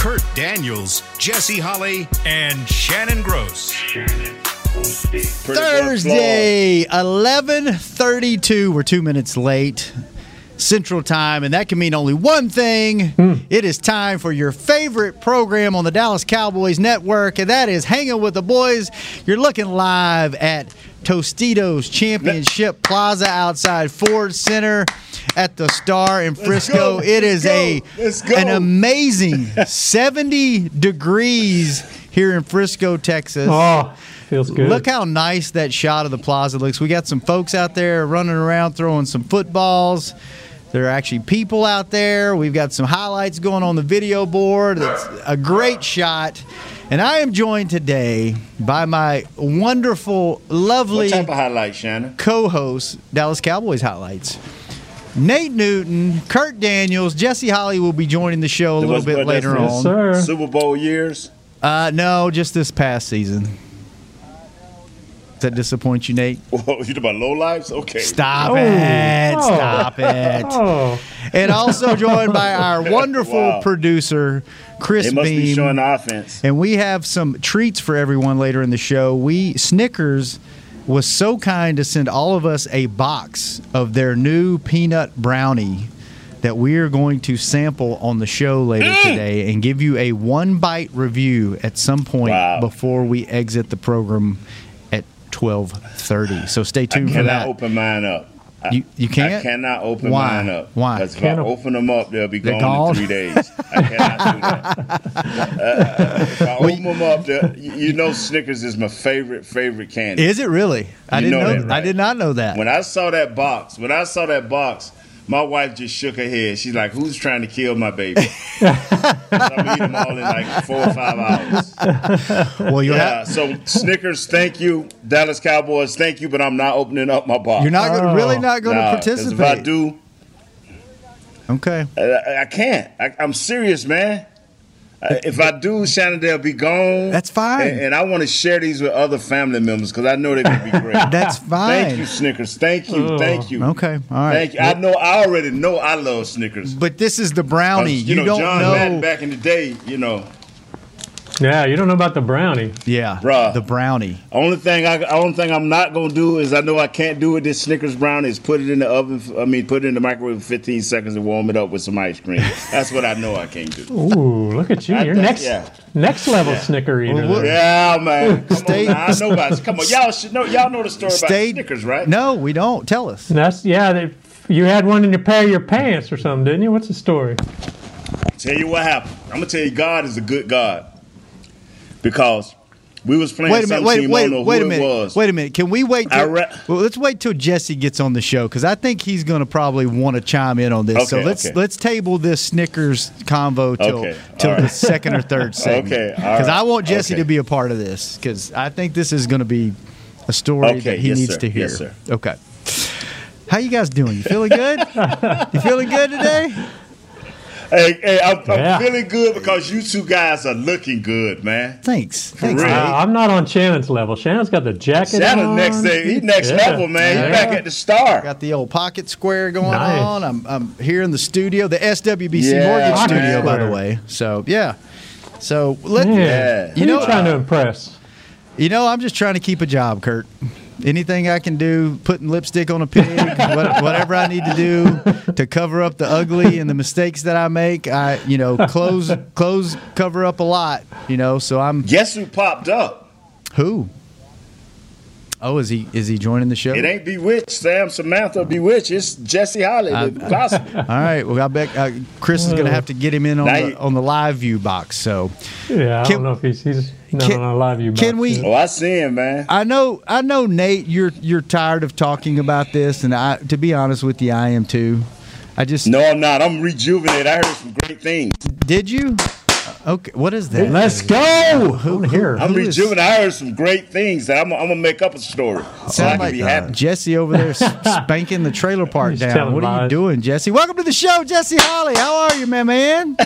Kurt Daniels, Jesse Holly, and Shannon Gross. Thursday, eleven thirty-two. We're two minutes late. Central Time, and that can mean only one thing. It is time for your favorite program on the Dallas Cowboys Network, and that is Hanging with the Boys. You're looking live at Tostitos Championship Plaza outside Ford Center at the Star in Frisco. go. It Let's go. a Let's go. an amazing 70 degrees here in Frisco, Texas. Oh, feels good. Look how nice that shot of the plaza looks. We got some folks out there running around throwing some footballs. There are actually people out there. We've got some highlights going on the video board. It's a great shot. And I am joined today by my wonderful, lovely What type of highlight, Shannon? co-host, Dallas Cowboys highlights. Nate Newton, Kurt Daniels, Jesse Holly will be joining the show a little bit later that's- on. sir. Super Bowl years. Uh, no, just this past season. Does that disappoint you, Nate? Whoa, you talking about low lives? Okay. Stop Oh. it. Oh. Stop it. Oh, And also joined by our wonderful Wow. producer, Chris They must be showing offense. And we have some treats for everyone later in the show. We Snickers was so kind to send all of us a box of their new peanut brownie that we are going to sample on the show later Mm. today and give you a one bite review at some point Wow. before we exit the program at 12:30. So stay I tuned for that. open mine up. You- you can't? I cannot open Why? mine up. Why? Because if I Can't op- open them up, they'll be gone, gone? in three days. I cannot do that. Uh, if I open them up, you you know Snickers is my favorite, favorite candy. Is it really? I You didn't know know. that, I did not know that. When I saw that box, when I saw that box, my wife just shook her head. She's like, "Who's trying to kill my baby?" I'm eating them all in like four or five hours. well, you Yeah. have. So Snickers, thank you. Dallas Cowboys, thank you. But I'm not opening up my box. You're not Oh. really not going to Nah, 'cause participate. If I do, okay. I, I can't. I, I'm serious, man. Uh, If I do, Shannon, they'll be gone. That's fine. And, and I want to share these with other family members because I know they're gonna be great. That's fine. Thank you, Snickers. Thank you. Thank you. Okay. All right. Thank you. I know. I already know. I love Snickers. But this is the brownie. 'Cause, You, know, don't John know. Madden back in the day. You know, yeah, you don't know about the brownie. yeah, Bruh. the brownie. only thing I only thing I'm not gonna do is I know I can't do with this Snickers brownie is put it in the oven. I mean, put it in the microwave for 15 seconds and warm it up with some ice cream. That's what I know I can't do. Ooh, look at you. I You're think- next yeah. next level Snicker eater. Well. Yeah, man. Come Stay- on, now. I know about it. Come on, y'all should know. Y'all know the story Stay. about Snickers, right? No, we don't. Tell us. That's yeah. They, you had one in your pair of your pants or something, didn't you? What's the story? Tell you what happened. I'm gonna tell you, God is a good God because we was playing Wait a some minute. Wait. team. I Wait. don't know Wait who a it minute. was. Wait a minute. Can we wait? Till, re- well, let's wait till Jesse gets on the show because I think he's going to probably want to chime in on this. so let's okay. let's table this Snickers convo till Okay, till all the second or third segment. Okay, Because right, I want Jesse okay. to be a part of this because I think this is going to be a story Okay, that he yes, needs sir. to hear. Yes, sir. Okay. How you guys doing? You feeling good? you feeling good today? Hey, hey, I'm, Yeah. I'm feeling good because you two guys are looking good, man. Thanks. Thanks. real. Nate. Uh, I'm not on Shannon's level. Shannon's got the jacket Shannon on. next day, he next Yeah. level, man. He Yeah. back at the star. Got the old pocket square going Nice. on. I'm, I'm here in the studio, the SWBC Yeah, Mortgage pocket Studio, by the way. So yeah. So let Yeah. Yeah. Who You know- you trying to impress? you know I'm just trying to keep a job, Kurt. Anything I can do, putting lipstick on a pig, what, whatever I need to do to cover up the ugly and the mistakes that I make, I you know clothes clothes cover up a lot, you know. So I'm Guess who popped up? who? Oh, is he is he joining the show? It ain't Bewitched, Sam Samantha Bewitched. It's Jesse Holly, the gospel. All right. Well, I bet uh, Chris is going to have to get him in on Now the, you- on the live view box. So Yeah, I Can- don't know if he's he's not can- on a live view. can box we- yet. Oh, I see him, man. I know, I know, Nate. You're you're tired of talking about this, and I, to be honest with you, I am too. I just No, I'm not. I'm rejuvenated. I heard some great things. did you? Okay, what is that? Let's go. Who here? I'm Who is- rejuvenated. I heard some great things that I'm, I'm gonna make up a story. So I Sound can like be happy. Jesse over there s- spanking the trailer park He's down. telling What are you lies. doing, Jesse? Welcome to the show, Jesse Holly. How are you, my man?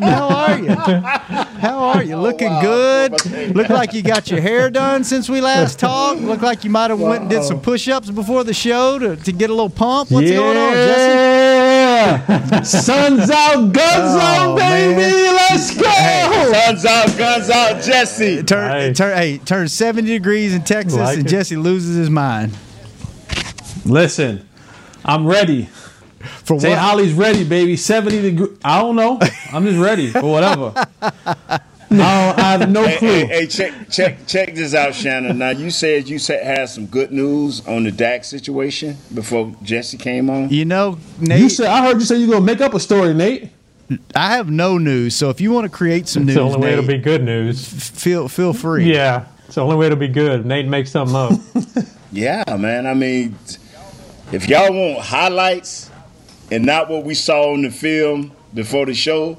How are you? How are you? Oh, Looking good. Look like you got your hair done since we last talked. Look like you might have went and did some push-ups before the show to, to get a little pump. What's going on, Jesse? Yeah. Sun's out, guns Oh, out, baby. man. Let's go. Guns out, guns out, Jesse. Turn, Nice. turn, hey, turn 70 degrees in Texas Like and it. Jesse loses his mind. Listen, I'm ready. For what? Say? Holly's ready, baby. 70 degrees. I don't know. I'm just ready for whatever. No, I have no Hey, clue. hey, hey, check, check, check this out, Shannon. Now you said you said had some good news on the Dak situation before Jesse came on. You know, Nate, You said I heard you say you're gonna make up a story, Nate. I have no news. So if you want to create some It's news, the only way it'll be good news. feel feel free. Yeah, it's the only way it'll be good. Nate makes something up. Yeah, man. I mean, if y'all want highlights and not what we saw on the film before the show,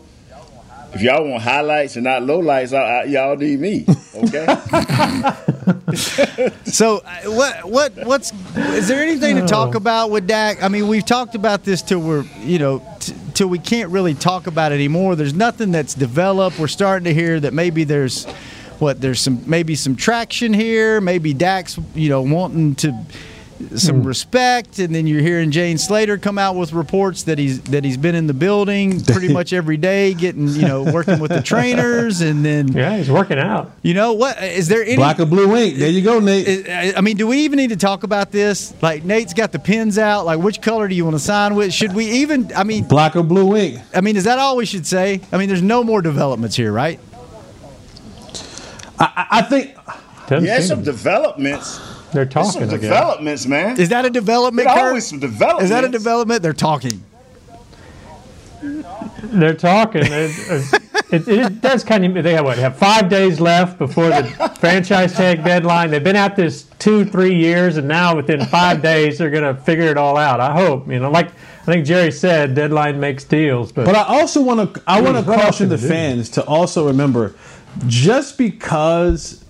if y'all want highlights and not lowlights, I, I, y'all need me. Okay. So uh, what what what's is there anything to talk about with Dak? I mean, we've talked about this till we're you know t- till we can't really talk about it anymore. There's nothing that's developed. We're starting to hear that maybe there's what there's some maybe some traction here. Maybe Dak's you know wanting to some hmm. respect, and then you're hearing Jane Slater come out with reports that he's that he's been in the building pretty much every day, getting you know working with the trainers, and then yeah, he's working out. you know what is there any Black or blue ink. There you go, Nate. I I mean, do we even need to talk about this? Like Nate's got the pins out. Like, which color do you want to sign with? Should we even? I mean, Black or blue ink. I mean, is that all we should say? I mean, there's no more developments here, right? I, I- I think Doesn't yeah, some developments. They're There's talking. some developments, man. Is that a development? There's Kurt? always some developments. Is that a development? They're talking. They're talking. It, uh, it, it does kind of. They have what? Have five days left before the franchise tag deadline. They've been at this two, three years, and now within five days they're going to figure it all out. I hope. You know, like I think Jerry said, deadline makes deals. But, But I also want to I want to caution the do? fans to also remember, just because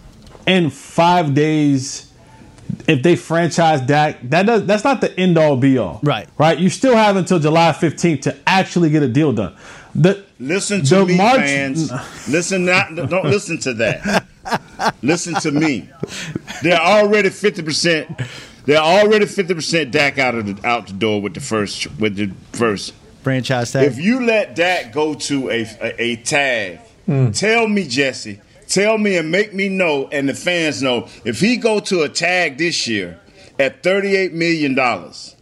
in five days, if they franchise Dak, that does that's not the end all be all. Right. Right. You still have until July fifteenth to actually get a deal done. The Listen to the me, March- fans. Listen, not don't listen to that. listen to me. They're already fifty percent. They're already fifty percent Dak out of the out the door with the first with the first. Franchise tag. If you let Dak go to a a, a tag, hmm. tell me, Jesse. Tell me and make me know, and the fans know. If he go to a tag this year at thirty eight million dollars,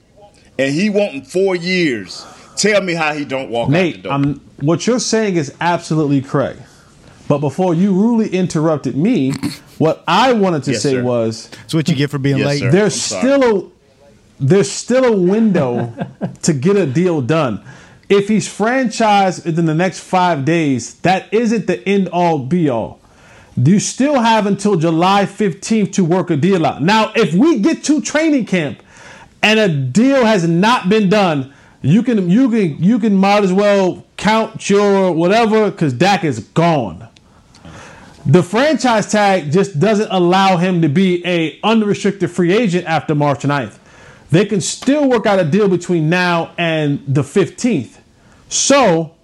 and he wanting four years, tell me how he don't walk out the Nate, door. I'm, what you're saying is absolutely correct. But before you rudely interrupted me, what I wanted to Yes, say sir. was That's what you get for being Yes, late. sir. there's I'm sorry. still a there's still a window to get a deal done. If he's franchised within the next five days, that isn't the end all be all. You still have until July 15th to work a deal out. Now, if we get to training camp and a deal has not been done, you can you can you can might as well count your whatever because Dak is gone. The franchise tag just doesn't allow him to be a unrestricted free agent after March 9th. They can still work out a deal between now and the 15th. So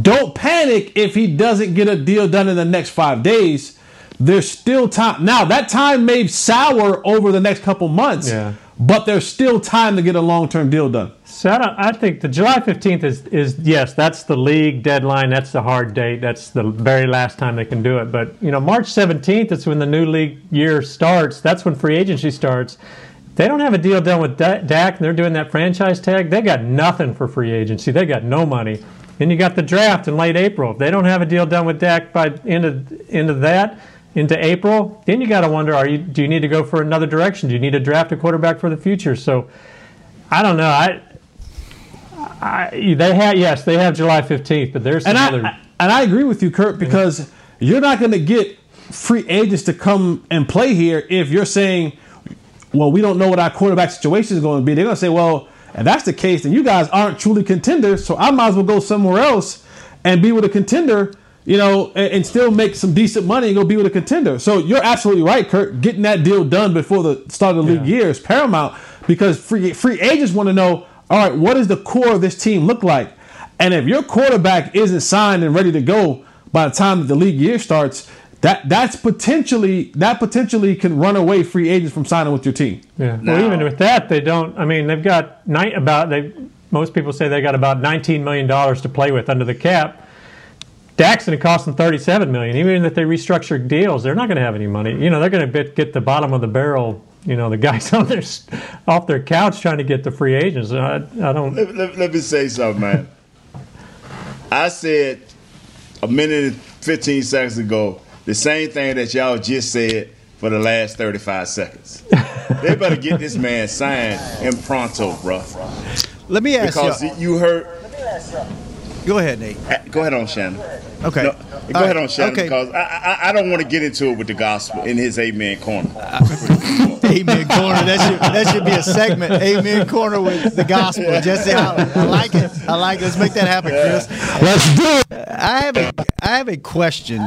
don't panic if he doesn't get a deal done in the next five days. There's still time. Now, that time may sour over the next couple months, Yeah. but there's still time to get a long term deal done. So I, don't, I think the July 15th is, is, yes, that's the league deadline. That's the hard date. That's the very last time they can do it. But, you know, March 17th is when the new league year starts. That's when free agency starts. They don't have a deal done with Dak and they're doing that franchise tag. They got nothing for free agency. They got no money. Then you got the draft in late April. If they don't have a deal done with Dak by end of, end of that, into April, then you got to wonder: Are you do you need to go for another direction? Do you need to draft a quarterback for the future? So, I don't know. I, I they have yes, they have July fifteenth, but there's some And other. I, and I agree with you, Kurt, because you're not going to get free agents to come and play here if you're saying, well, we don't know what our quarterback situation is going to be. They're going to say, well, if that's the case, then you guys aren't truly contenders, so I might as well go somewhere else and be with a contender, you know, and, and still make some decent money and go be with a contender. So you're absolutely right, Kurt. Getting that deal done before the start of the league year is paramount because free free agents want to know, all right, what does the core of this team look like? And if your quarterback isn't signed and ready to go by the time that the league year starts, that that's potentially that potentially can run away free agents from signing with your team. Yeah. Now- well, even with that, they don't. I mean, they've got nine, about they. Most people say they got about 19 million dollars to play with under the cap. Dak's going to cost them 37 million. Even if they restructure deals, they're not going to have any money. You know, they're going to get the bottom of the barrel. You know, the guys on their off their couch trying to get the free agents. I, I don't. Let, let- let me say something, man. I said a minute and 15 seconds ago the same thing that y'all just said for the last 35 seconds. they better get this man signed in pronto, bro. Let me ask Because you. Because you heard. Go ahead, Nate. Go ahead on Shannon. Okay. No, All go ahead on Shannon Okay. because I, I I don't want to get into it with the gospel in his amen corner. Amen corner. That should that should be a segment. Amen corner with the gospel. Jesse Holland. I like it. I like it. Let's make that happen, Chris. Let's do it. I have a I have a question.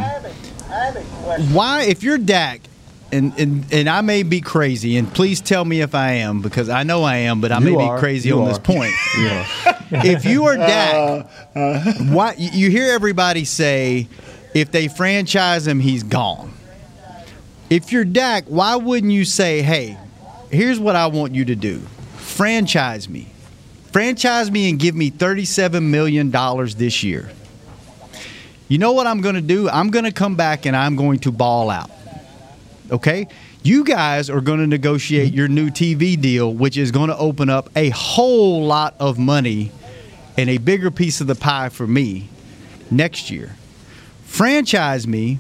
Why, if you're Dak, and, and and I may be crazy, and please tell me if I am because I know I am, but I may You be crazy You on this are. point. if you are uh, Dak, uh, why you you hear everybody say, if they franchise him, he's gone. If you're Dak, why wouldn't you say, hey, here's what I want you to do, franchise me, franchise me, and give me thirty-seven million dollars this year. You know what I'm going to do? I'm going to come back and I'm going to ball out. Okay? You guys are going to negotiate your new TV deal, which is going to open up a whole lot of money and a bigger piece of the pie for me next year. Franchise me.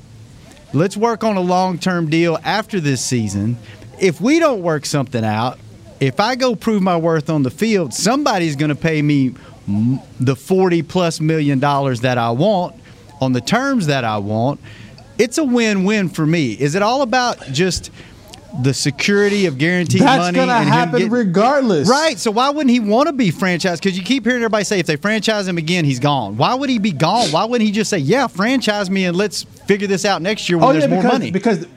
Let's work on a long term deal after this season. If we don't work something out, if I go prove my worth on the field, somebody's going to pay me the 40 plus million dollars that I want on the terms that I want. It's a win win for me. Is it all about just the security of guaranteed That's money? gonna and him happen regardless. Right. So why wouldn't he want to be franchised? Because you keep hearing everybody say if they franchise him again, he's gone. Why would he be gone? Why wouldn't he just say, yeah, franchise me and let's figure this out next year when Oh there's yeah, more because money? because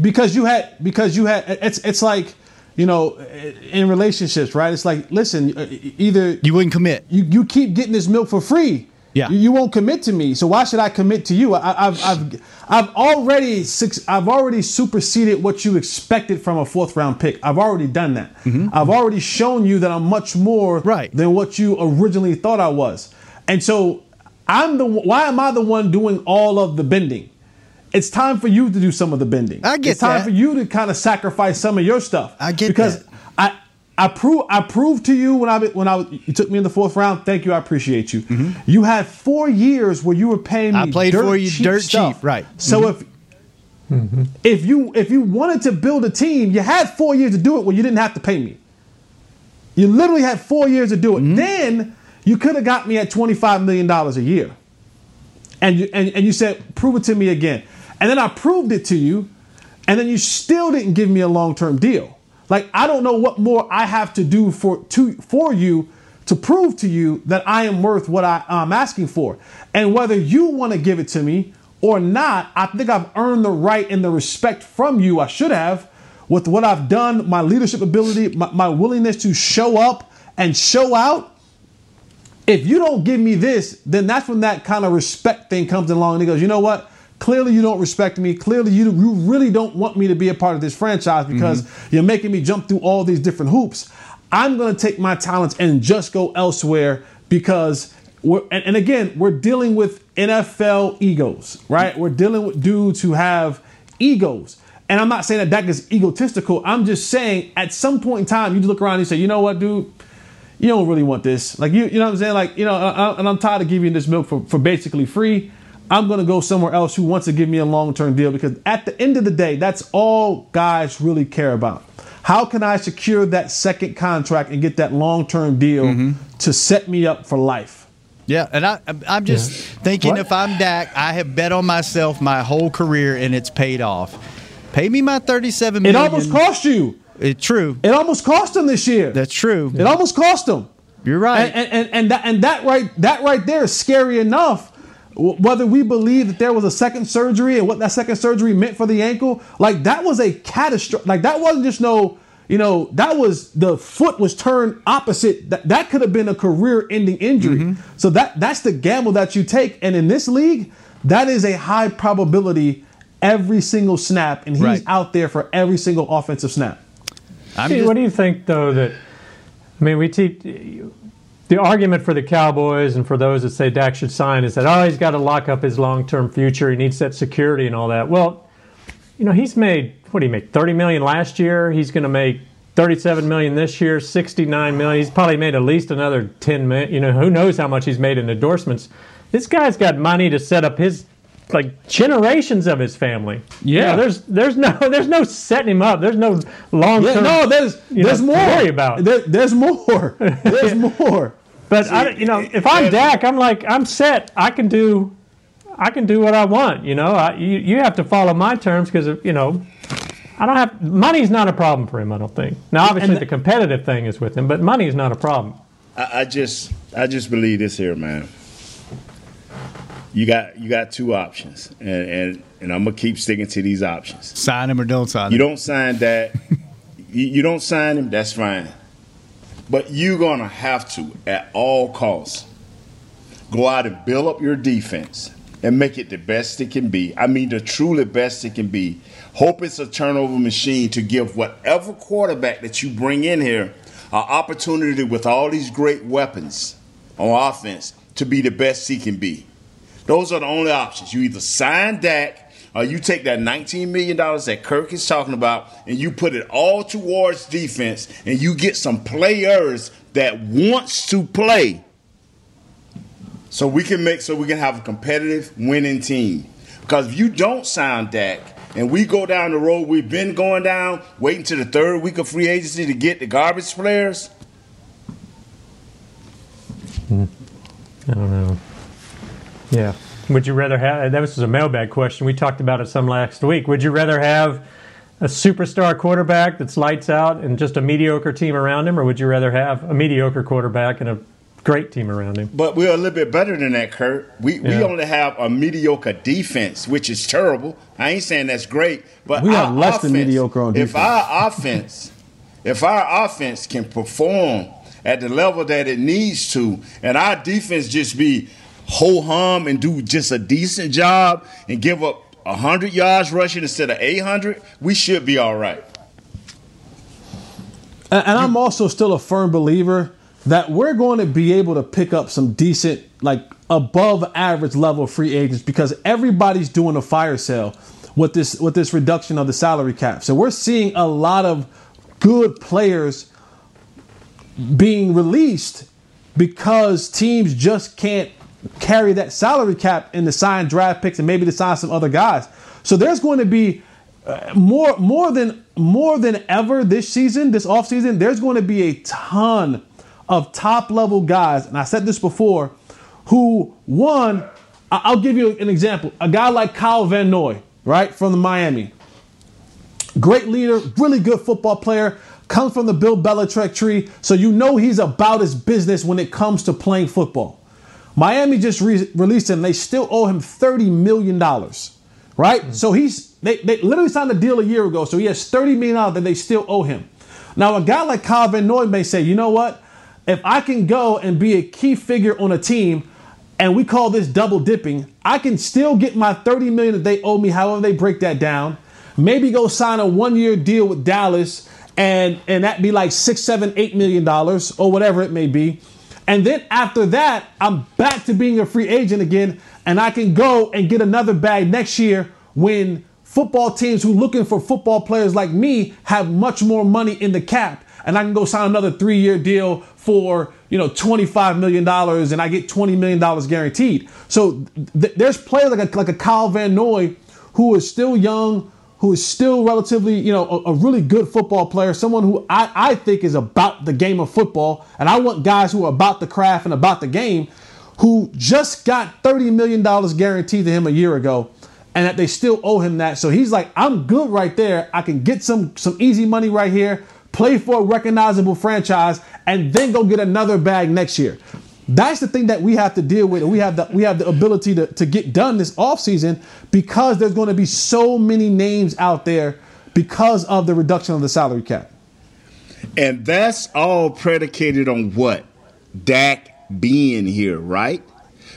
because you had because you had it's it's like you know in relationships, right? It's like listen, either you wouldn't commit. you you keep getting this milk for free. Yeah. You, you won't commit to me, so why should I commit to you? I, I've I've I've already I've already superseded what you expected from a fourth round pick. I've already done that. I've already shown you that I'm much more Mm-hmm. Right. than what you originally thought I was, and so I'm the why am I the one doing all of the bending? It's time for you to do some of the bending. I get It's time that. for you to kind of sacrifice some of your stuff. I get because that. I I prove I proved to you when I when I you took me in the fourth round. Thank you, I appreciate you. You had four years where you were paying me. Mm-hmm. I played dirt for you cheap dirt stuff. cheap, right. Mm-hmm. So if if you if you wanted to build a team, you had four years to do it when you didn't have to pay me. You literally had four years to do it. Mm-hmm. Then you could have got me at twenty five million dollars a year, and you and, and you said prove it to me again, and then I proved it to you, and then you still didn't give me a long term deal. Like I don't know what more I have to do for to for you to prove to you that I am worth what I, I'm asking for, and whether you want to give it to me or not, I think I've earned the right and the respect from you. I should have with what I've done, my leadership ability, my, my willingness to show up and show out if you don't give me this, then that's when that kind of respect thing comes along and he goes, you know what? Clearly you don't respect me. Clearly you, you really don't want me to be a part of this franchise mm-hmm. because you're making me jump through all these different hoops. I'm going to take my talents and just go elsewhere because we're, and, and again, we're dealing with NFL egos, right? We're dealing with dudes who have egos. And I'm not saying that that is egotistical. I'm just saying at some point in time, you look around and you say, you know what, dude? you don't really want this. Like you, you know what I'm saying? Like you know, I, I- and I'm tired of giving this milk for, for basically free. I'm gonna go somewhere else who wants to give me a long term deal because at the end of the day, that's all guys really care about. How can I secure that second contract and get that long term deal mm-hmm. to set me up for life? Yeah, and I, I'm just thinking What? if I'm Dak, I have bet on myself my whole career and it's paid off. Pay me my 37 It almost cost you. It's true. It almost cost him this year. That's true. It almost cost him. You're right. And, and, and, and that and that right that right there is scary enough whether we believe that there was a second surgery and what that second surgery meant for the ankle, like that was a catastrophe. Like that wasn't just no, you know, that was the foot was turned opposite. That that could have been a career-ending injury. Mm-hmm. So that that's the gamble that you take. And in this league, that is a high probability every single snap, and he's right. out there for every single offensive snap. See, just, what do you think though that I mean we teach the argument for the Cowboys and for those that say Dak should sign is that oh he's got to lock up his long term future. He needs that security and all that. Well, you know he's made what did he make thirty million last year. He's going to make thirty seven million this year, sixty nine million. He's probably made at least another ten million. You know who knows how much he's made in endorsements. This guy's got money to set up his like generations of his family. Yeah, you know, there's there's no there's no setting him up. There's no long term. Yeah, no, there's there's know, more. worry about. There, there's more. There's more. But See, I, you know, if I'm Dak, I'm like I'm set. I can do, I can do what I want. You know, I, you you have to follow my terms because you know, I don't have money's not a problem for him. I don't think. Now, obviously, the, the, competitive thing is with him, but money is not a problem. I, I just I just believe this here, man you got you got two options, and and, and I'm gonna keep sticking to these options. Sign him or don't sign him. You don't sign that. you, you don't sign him. That's fine, but you're gonna have to at all costs go out and build up your defense and make it the best it can be. I mean, the truly best it can be. Hope it's a turnover machine to give whatever quarterback that you bring in here an opportunity with all these great weapons on offense to be the best he can be. Those are the only options. You either sign Dak or you take that $19 million that Kurt is talking about and you put it all towards defense and you get some players that wants to play so we can make so we can have a competitive winning team. Because if you don't sign Dak and we go down the road we've been going down, waiting to the third week of free agency to get the garbage players. Hmm. I don't know. Yeah. Would you rather have, that was a mailbag question. We talked about it some last week. Would you rather have a superstar quarterback that's lights out and just a mediocre team around him, or would you rather have a mediocre quarterback and a great team around him? But we're a little bit better than that, Kurt. We, yeah. we only have a mediocre defense, which is terrible. I ain't saying that's great, but we have less offense, than mediocre on defense. If our offense, if our offense can perform at the level that it needs to, and our defense just be ho hum and do just a decent job and give up 100 yards rushing instead of 800, we should be all right. And, and I'm also still a firm believer that we're going to be able to pick up some decent, like above average level free agents because everybody's doing a fire sale with this with this reduction of the salary cap. So we're seeing a lot of good players being released because teams just can't carry that salary cap in the sign draft picks and maybe to sign some other guys. So there's going to be uh, more more than more than ever this season, this offseason, there's going to be a ton of top level guys, and I said this before, who one, I'll give you an example. A guy like Kyle Van Noy, right, from the Miami. Great leader, really good football player, comes from the Bill Belichick tree, so you know he's about his business when it comes to playing football. Miami just re- released him. They still owe him $30 million, right? Mm-hmm. So he's, they, they literally signed a deal a year ago. So he has $30 million that they still owe him. Now, a guy like Kyle Van Noy may say, you know what? If I can go and be a key figure on a team, and we call this double dipping, I can still get my 30 million that they owe me, however they break that down. Maybe go sign a one-year deal with Dallas, and and that be like six, seven, eight million dollars, or whatever it may be. And then after that, I'm back to being a free agent again, and I can go and get another bag next year when football teams who looking for football players like me have much more money in the cap, and I can go sign another three-year deal for you know $25 million, and I get $20 million guaranteed. So th- there's players like a, like a Kyle Van Noy who is still young, who is still relatively, you know, a, a, really good football player, someone who I, I think is about the game of football. And I want guys who are about the craft and about the game who just got $30 million guaranteed to him a year ago and that they still owe him that. So he's like, I'm good right there. I can get some some easy money right here, play for a recognizable franchise, and then go get another bag next year. That's the thing that we have to deal with, we have the we have the ability to, to get done this offseason because there's going to be so many names out there because of the reduction of the salary cap. And that's all predicated on what? Dak being here, right?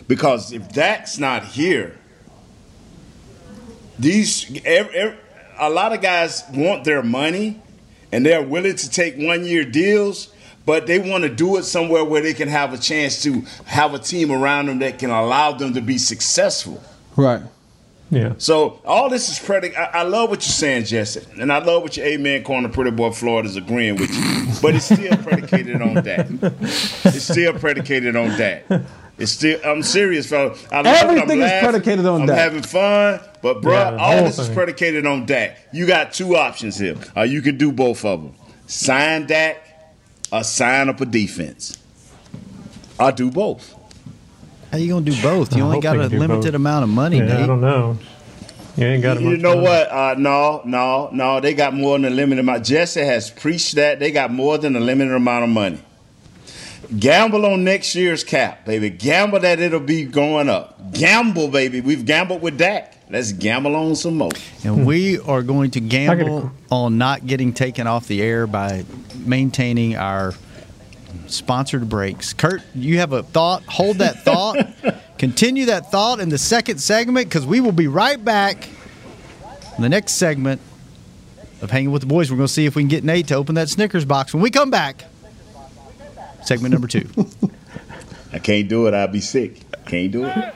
Because if Dak's not here, these every, every, a lot of guys want their money and they're willing to take one year deals, but they want to do it somewhere where they can have a chance to have a team around them that can allow them to be successful. Right. Yeah. So all this is predicated. I, I, love what you're saying, Jesse, and I love what your amen corner pretty boy Florida's agreeing with you. But it's still predicated on that. It's still predicated on that. It's still. I'm serious, fellas. I Everything is predicated on that. I'm having fun, but bro, Yeah, all whole this is predicated on that. You got two options here. Uh, you can do both of them. Sign Dak, or sign up a defense. I'll do both. How you gonna do both? You I only got a limited both. amount of money, Yeah, Nate. I don't know. You ain't got You much know money. what? Uh, no, no, no. They got more than a limited amount. Jesse has preached that. They got more than a limited amount of money. Gamble on next year's cap, baby. Gamble that it'll be going up. Gamble, baby. We've gambled with Dak. Let's gamble on some more. And we are going to gamble on not getting taken off the air by maintaining our sponsored breaks. Kurt, you have a thought? Hold that thought. Continue that thought in the second segment because we will be right back in the next segment of Hanging with the Boys. We're going to see if we can get Nate to open that Snickers box when we come back. Segment number two. I can't do it. I'll be sick. Can't do it.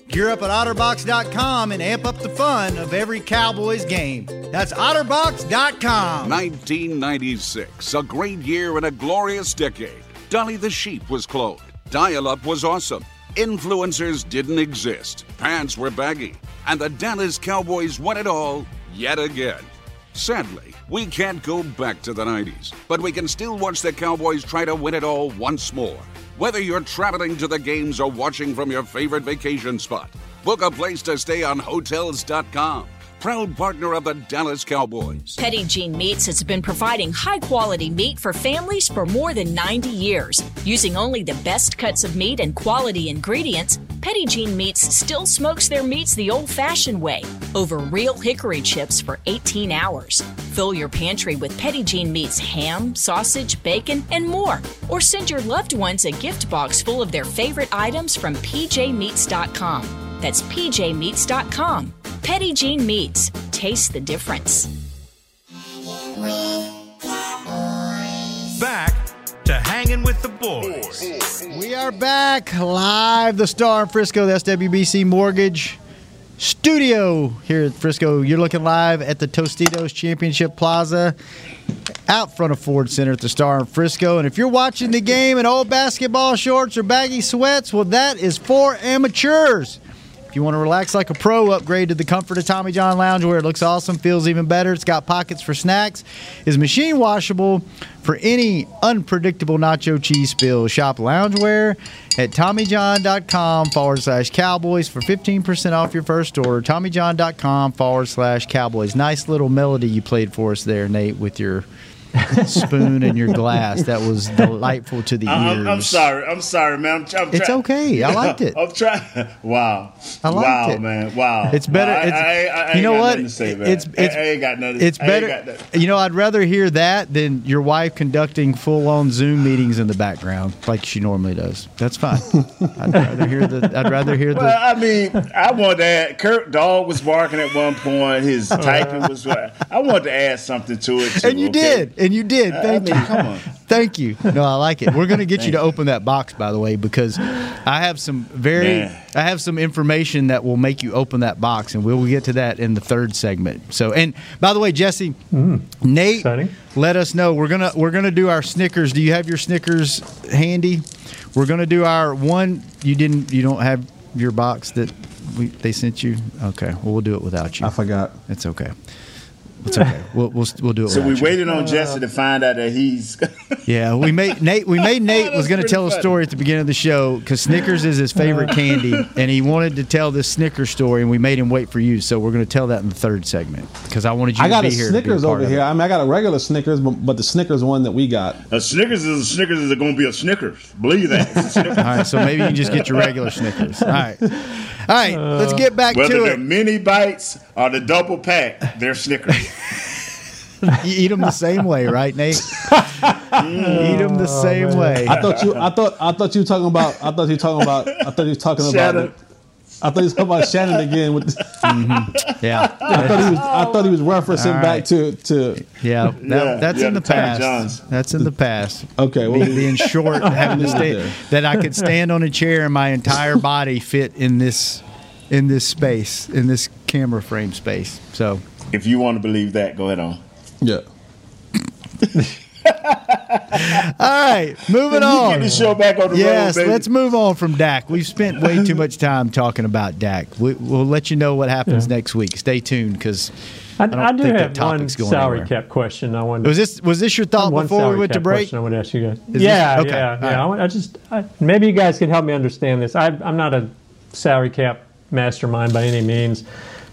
Gear up at OtterBox.com and amp up the fun of every Cowboys game. That's OtterBox.com. 1996, a great year and a glorious decade. Dolly the sheep was cloned. Dial up was awesome. Influencers didn't exist. Pants were baggy. And the Dallas Cowboys won it all yet again. Sadly, we can't go back to the 90s, but we can still watch the Cowboys try to win it all once more. Whether you're traveling to the games or watching from your favorite vacation spot, book a place to stay on Hotels.com. Proud partner of the Dallas Cowboys. Petit Jean Meats has been providing high quality meat for families for more than 90 years. Using only the best cuts of meat and quality ingredients, Petit Jean Meats still smokes their meats the old fashioned way over real hickory chips for 18 hours. Fill your pantry with Petit Jean Meats ham, sausage, bacon, and more. Or send your loved ones a gift box full of their favorite items from pjmeats.com. That's pjmeats.com. Petit Jean Meats. Taste the difference. Back to hanging with the boys. We are back live, the Star in Frisco, the SWBC Mortgage Studio here at Frisco. You're looking live at the Tostitos Championship Plaza out front of Ford Center at the Star in Frisco. And if you're watching the game in old basketball shorts or baggy sweats, well, that is for amateurs. If you want to relax like a pro, upgrade to the comfort of Tommy John Loungewear. It looks awesome, feels even better. It's got pockets for snacks, is machine washable for any unpredictable nacho cheese spill. Shop loungewear at TommyJohn.com forward slash Cowboys for 15% off your first order. TommyJohn.com forward slash Cowboys. Nice little melody you played for us there, Nate, with your spoon in your glass. That was delightful to the ears. I'm, sorry. I'm sorry, man. I'm, I'm It's okay. I liked it. I'm trying. Wow. I liked wow, it. man. Wow. It's better. Wow, I- it's, I, I, I you know what? say. It's it's I, I ain't got nothing. It's better. You know, I'd rather hear that than your wife conducting full-on Zoom meetings in the background like she normally does. That's fine. I'd rather hear the. I'd rather hear Well, the. I mean, I want to add. Kurt Dog was barking at one point. His typing was. I wanted to add something to it. Too, And you okay? did. And you did. Uh, Thank I mean, you. come on. Thank you. No, I like it. We're going to get you to open that box, by the way, because I have some very, Man. I have some information that will make you open that box, and we'll get to that in the third segment. So, and by the way, Jesse, mm-hmm. Nate, Exciting. let us know. We're gonna we're gonna do our Snickers. Do you have your Snickers handy? We're gonna do our one. You didn't. You don't have your box that we, they sent you. Okay. Well, we'll do it without you. I forgot. It's okay. It's okay. We'll we'll, we'll do it. So we you. waited on Jesse to find out that he's. Yeah, we made Nate. We made Nate was going to pretty tell a story at the beginning of the show because Snickers is his favorite uh. candy, and he wanted to tell this Snickers story, and we made him wait for you. So we're going to tell that in the third segment because I wanted you I got to a be here. Snickers part over here. it. I mean, I got a regular Snickers, but, but the Snickers one that we got. a Snickers is a Snickers is going to be a Snickers. Believe that. It's a Snickers. All right, so maybe you can just get your regular Snickers. All right, all right. let's get back Whether to they're it. mini bites or the double pack, they're Snickers. You eat them the same way, right, Nate? eat them the oh, same way. I thought you. I thought. I thought you were talking about. I thought you were talking about. I thought you were talking about. Shannon. I thought you were talking about Shannon again. With, mm-hmm. Yeah, I thought he was. I thought he was referencing All back to to. yeah. That, Yeah, that's yeah, in the the Tommy past. Johns. That's in the past. Okay, well, Being, being short, having to Leave stay, there. that I could stand on a chair and my entire body fit in this in this space in this camera frame space. So if you want to believe that, go ahead on. yeah. all right, moving You on. get the show back on the Yes, road, baby. let's move on from Dak. We've spent way too much time talking about Dak. We, we'll let you know what happens Yeah. next week. Stay tuned because I, don't I do think that have one topic's going salary anywhere. cap question. I wanted was this was this your thought before we went to break? question I would ask you guys. this- yeah, okay, yeah, all yeah. right. I, I just I, maybe you guys can help me understand this. I, I'm not a salary cap mastermind by any means,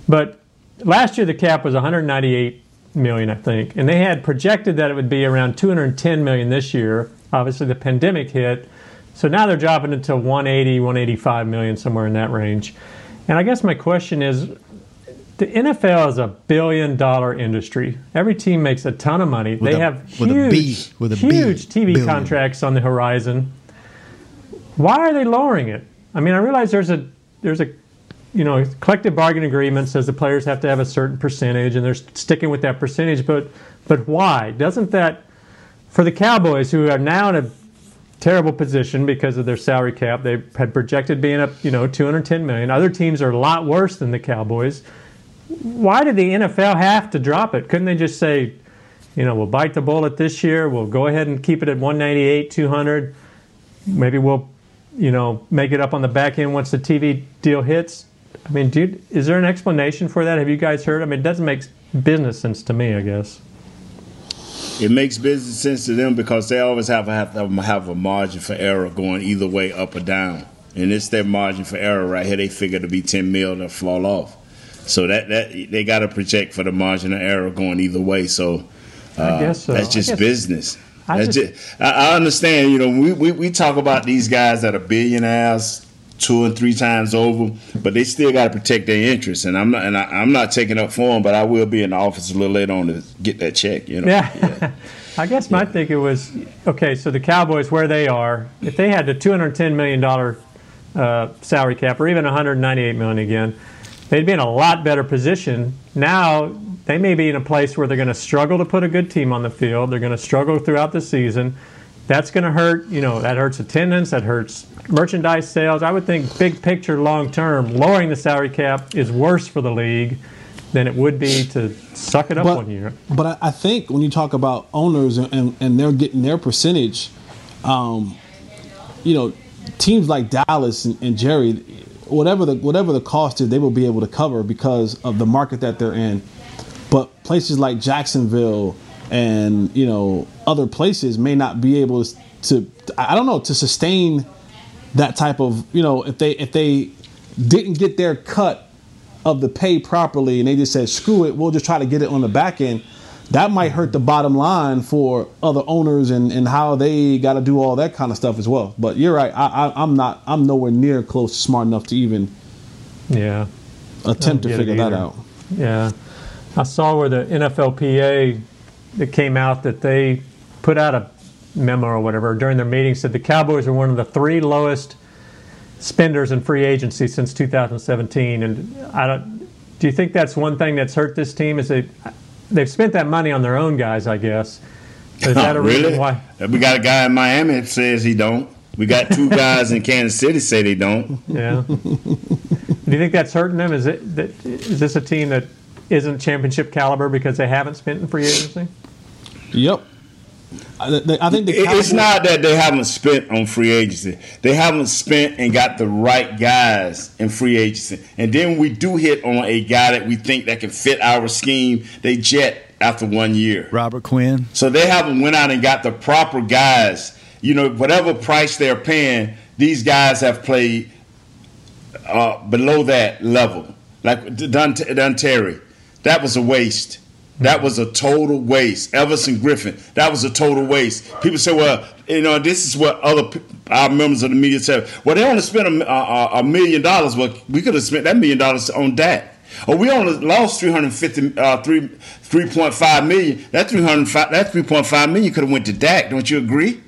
but last year the cap was 198 million, I think, and they had projected that it would be around 210 million this year. Obviously, the pandemic hit, so now they're dropping it to 180, 185 million, somewhere in that range. And I guess my question is, the NFL is a billion dollar industry. Every team makes a ton of money. With they a- have with a huge, B, with a B, huge TV billion. contracts on the horizon. Why are they lowering it? I mean, I realize there's a there's a you know collective bargaining agreement says the players have to have a certain percentage, and they're sticking with that percentage. But but why doesn't that for the Cowboys who are now in a terrible position because of their salary cap? They had projected being up you know 210 million. Other teams are a lot worse than the Cowboys. Why did the NFL have to drop it? Couldn't they just say, you know, we'll bite the bullet this year. We'll go ahead and keep it at 198, 200. Maybe we'll, you know, make it up on the back end once the TV deal hits. I mean, dude, is there an explanation for that? Have you guys heard? I mean, it doesn't make business sense to me, I guess. It makes business sense to them because they always have, have to have a margin for error going either way, up or down. And it's their margin for error right here. They figure to be 10 mil to fall off. So that, that they got to project for the margin of error going either way. So uh, guess so. that's just business. I just- just, I, I understand. You know, we, we, we talk about these guys that are billionaires two and three times over, but they still got to protect their interests. And I'm not and I, I'm not taking up for them, but I will be in the office a little later on to get that check. You know. Yeah. I guess my thinking was okay, so the Cowboys, where they are, if they had the $210 million uh, salary cap or even 198 million again, they'd be in a lot better position. Now, they may be in a place where they're going to struggle to put a good team on the field. They're going to struggle throughout the season. That's going to hurt, you know, that hurts attendance, that hurts merchandise sales. I would think, big picture, long term, lowering the salary cap is worse for the league than it would be to suck it up But, one year. but I, think when you talk about owners and, and, and they're getting their percentage, um, you know, teams like Dallas and, and Jerry, whatever the whatever the cost is, they will be able to cover because of the market that they're in. But places like Jacksonville and you know other places may not be able to. I don't know to sustain that type of you know if they if they didn't get their cut of the pay properly and they just said screw it we'll just try to get it on the back end that might hurt the bottom line for other owners and, and how they got to do all that kind of stuff as well but you're right I, I, i'm not i'm nowhere near close to smart enough to even Yeah. attempt to figure that out Yeah. I saw where the NFLPA that came out that they put out a memo or whatever during their meeting said the Cowboys are one of the three lowest spenders in free agency since 2017 and I don't do you think that's one thing that's hurt this team is they they've spent that money on their own guys I guess Is that a reason really? why? We got a guy in Miami that says he don't. We got two guys in Kansas City say they don't. Yeah. Do you think that's hurting them? Is it that is this a team that isn't championship caliber because they haven't spent in free agency? Yep. I, the- I think the Cowboys, it's not that they haven't spent on free agency. They haven't spent and got the right guys in free agency. And then we do hit on a guy that we think that can fit our scheme. They jet after one year. Robert Quinn. So they haven't went out and got the proper guys. You know, whatever price they're paying, these guys have played uh, below that level. Like Dun, Dontari, that was a waste. That was a total waste. Everson Griffen, that was a total waste. People say, well, you know, this is what other our members of the media say. Well, they only spent a, a, a million dollars. Well, we could have spent that million dollars on that. Or we only lost 350, uh, 3, 3.5 million. That 305, that 3.5 million could have went to Dak. Don't you agree?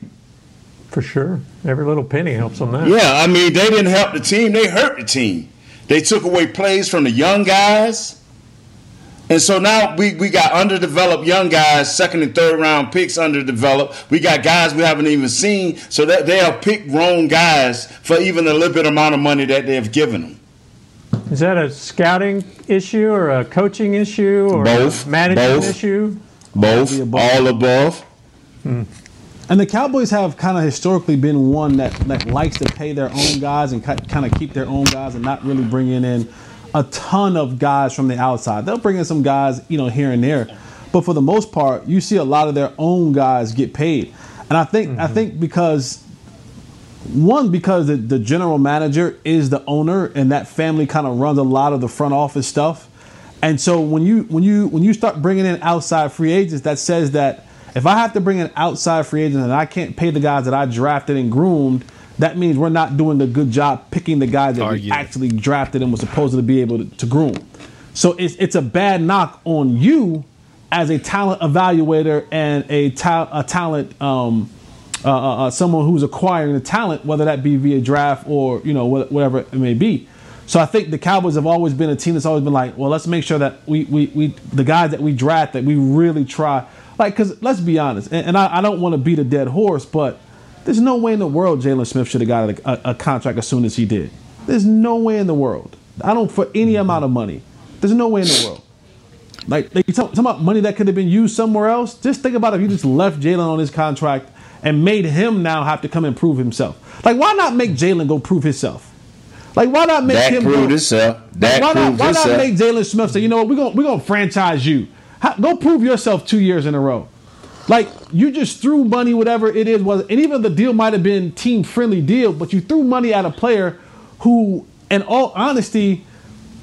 For sure. Every little penny helps on that. Yeah, I mean, they didn't help the team, they hurt the team. They took away plays from the young guys. And so now we, we got underdeveloped young guys, second and third round picks underdeveloped. We got guys we haven't even seen. So that they have picked wrong guys for even a little bit amount of money that they have given them. Is that a scouting issue or a coaching issue or Both. a management Both. issue? Both, all above. Hmm. and the Cowboys have kind of historically been one that, that likes to pay their own guys and kind of keep their own guys and not really bringing in a ton of guys from the outside. They'll bring in some guys, you know, here and there, but for the most part, you see a lot of their own guys get paid. And I think I mm-hmm. think because one because the, the general manager is the owner and that family kind of runs a lot of the front office stuff and so when you when you when you start bringing in outside free agents that says that if i have to bring in outside free agents and i can't pay the guys that i drafted and groomed that means we're not doing a good job picking the guys that we actually drafted and was supposed to be able to, to groom so it's, it's a bad knock on you as a talent evaluator and a, ta- a talent um, uh, uh, uh, someone who's acquiring the talent, whether that be via draft or you know whatever it may be. So I think the Cowboys have always been a team that's always been like, well, let's make sure that we we, we the guys that we draft that we really try. Like, because let's be honest, and, and I, I don't want to beat a dead horse, but there's no way in the world Jaylon Smith should have got a, a, a contract as soon as he did. There's no way in the world. I don't for any mm-hmm. amount of money. There's no way in the world. Like they talk, talk about money that could have been used somewhere else. Just think about if you just left Jaylon on his contract and made him now have to come and prove himself. Like why not make Jaylon go prove himself? Like why not make Dak him proved go, himself. Dak why not, why not make Jaylon Smith say, you know what, we're gonna we're gonna franchise you. How, go prove yourself two years in a row. Like you just threw money, whatever it is was, and even the deal might have been team friendly deal, but you threw money at a player who, in all honesty,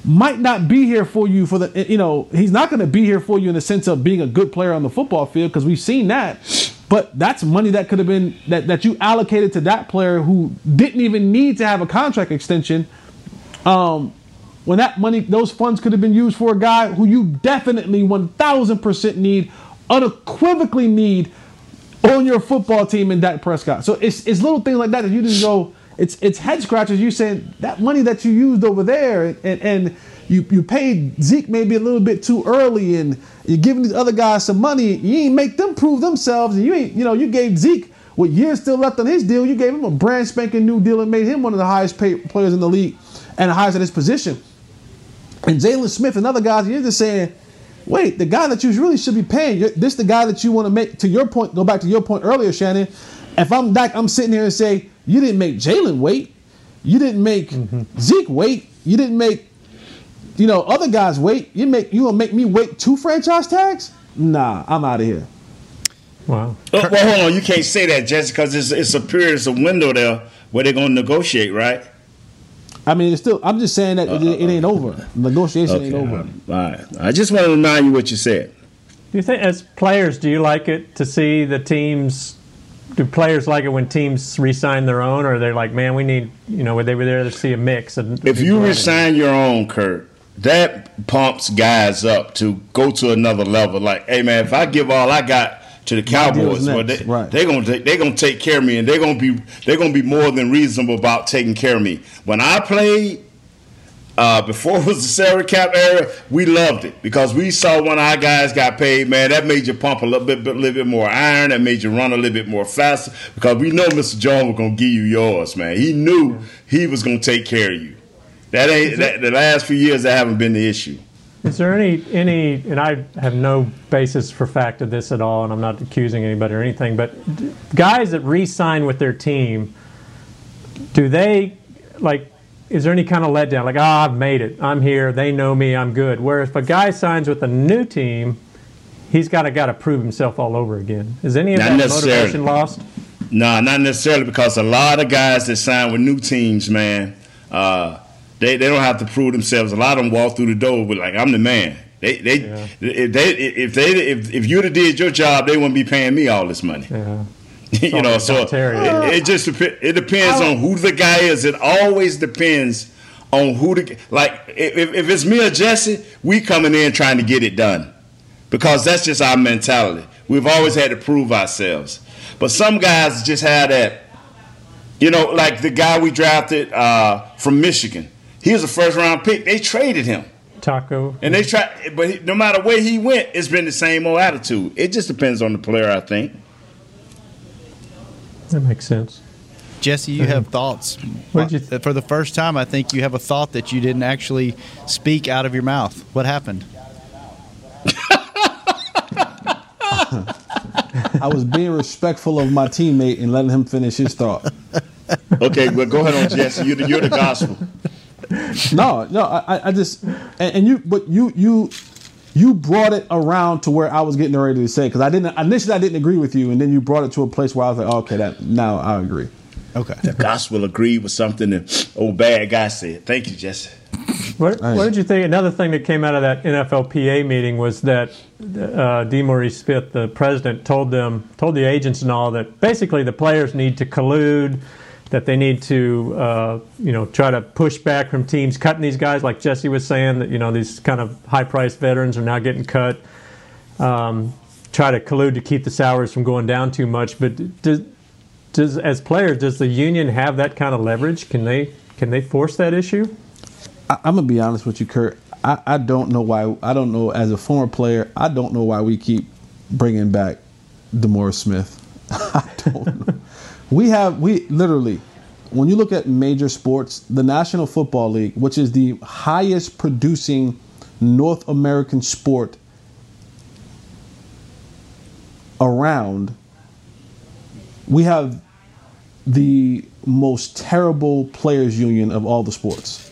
might not be here for you for the you know he's not going to be here for you in the sense of being a good player on the football field because we've seen that. But that's money that could have been that, that you allocated to that player who didn't even need to have a contract extension. Um when that money those funds could have been used for a guy who you definitely 1000% need unequivocally need on your football team in Dak Prescott. So it's it's little things like that that you just go. It's it's head scratchers. You saying that money that you used over there, and and you you paid Zeke maybe a little bit too early, and you're giving these other guys some money. You ain't make them prove themselves, and you ain't you know you gave Zeke with years still left on his deal. You gave him a brand spanking new deal and made him one of the highest paid players in the league and the highest at his position. And Jaylon Smith and other guys, you're just saying, wait, the guy that you really should be paying, you're, this the guy that you want to make. To your point, go back to your point earlier, Shannon. If I'm Dak, I'm sitting here and say, you didn't make Jaylon wait, you didn't make mm-hmm. Zeke wait, you didn't make, you know, other guys wait. You make you gonna make me wait two franchise tags? Nah, I'm out of here. Wow. Oh, well, hold on. You can't say that, Jesse, because it's, it's a period, it's a window there where they're going to negotiate, right? I mean, it's still. I'm just saying that it, it ain't over. Negotiation ain't over. All right. I just want to remind you what you said. Do you think, as players, do you like it to see the teams? Do players like it when teams re-sign their own, or they're like, "Man, we need," you know, they were there to see a mix? And If you resign your own, Kurt, that pumps guys up to go to another level. Like, hey man, if I give all I got to the Cowboys, well, they, right. They're gonna take, they're gonna take care of me, and they're gonna be they're gonna be more than reasonable about taking care of me. When I played, uh, before it was the salary cap era, we loved it because we saw when our guys got paid, man, that made you pump a little bit, a little bit more iron. That made you run a little bit more faster because we know Mr. John was going to give you yours, man. He knew he was going to take care of you. That ain't that, the last few years that haven't been the issue. Is there any any and I have no basis for fact of this at all, and I'm not accusing anybody or anything, but guys that re-sign with their team, do they like? Is there any kind of letdown? Like, ah, oh, I've made it. I'm here. They know me. I'm good. Whereas if a guy signs with a new team, he's got to got to prove himself all over again. Is any of not that motivation lost? No, not necessarily because a lot of guys that sign with new teams, man. Uh, they they don't have to prove themselves. A lot of them walk through the door with like I'm the man. They they yeah. if they if they if, if you'd have did your job, they wouldn't be paying me all this money. Yeah. you know, so it, it, just it depends on who the guy is. It always depends on who the like. If, if it's me or Jesse, we coming in trying to get it done because that's just our mentality. We've always had to prove ourselves. But some guys just have that. You know, like the guy we drafted uh, from Michigan. He was a first round pick. They traded him. Taco. And they try, but he, no matter where he went, it's been the same old attitude. It just depends on the player, I think. That makes sense. Jesse, you have thoughts. You th- For the first time, I think you have a thought that you didn't actually speak out of your mouth. What happened? I was being respectful of my teammate and letting him finish his thought. okay, well, go ahead on, Jesse. You're the, you're the gospel no, no, I, I just and, and, you, but you, you, you brought it around to where I was getting ready to say because I didn't initially I didn't agree with you, and then you brought it to a place where I was like, okay, that now I agree. Okay, the gospel agreed with something that old bad guy said. Thank you, Jesse. What, what, did you think? Another thing that came out of that NFLPA meeting was that uh, DeMaurice Smith, the president, told them, told the agents and all that basically the players need to collude that they need to, uh, you know, try to push back from teams cutting these guys, like Jesse was saying, that you know these kind of high-priced veterans are now getting cut. Um, try to collude to keep the salaries from going down too much. But does, does as players, does the union have that kind of leverage? Can they can they force that issue? I, am gonna be honest with you, Kurt. I, I don't know why. I don't know as a former player. I don't know why we keep bringing back DeMaurice Smith. I don't know. We have we literally when you look at major sports, the National Football League, which is the highest producing North American sport around, we have the most terrible players union of all the sports.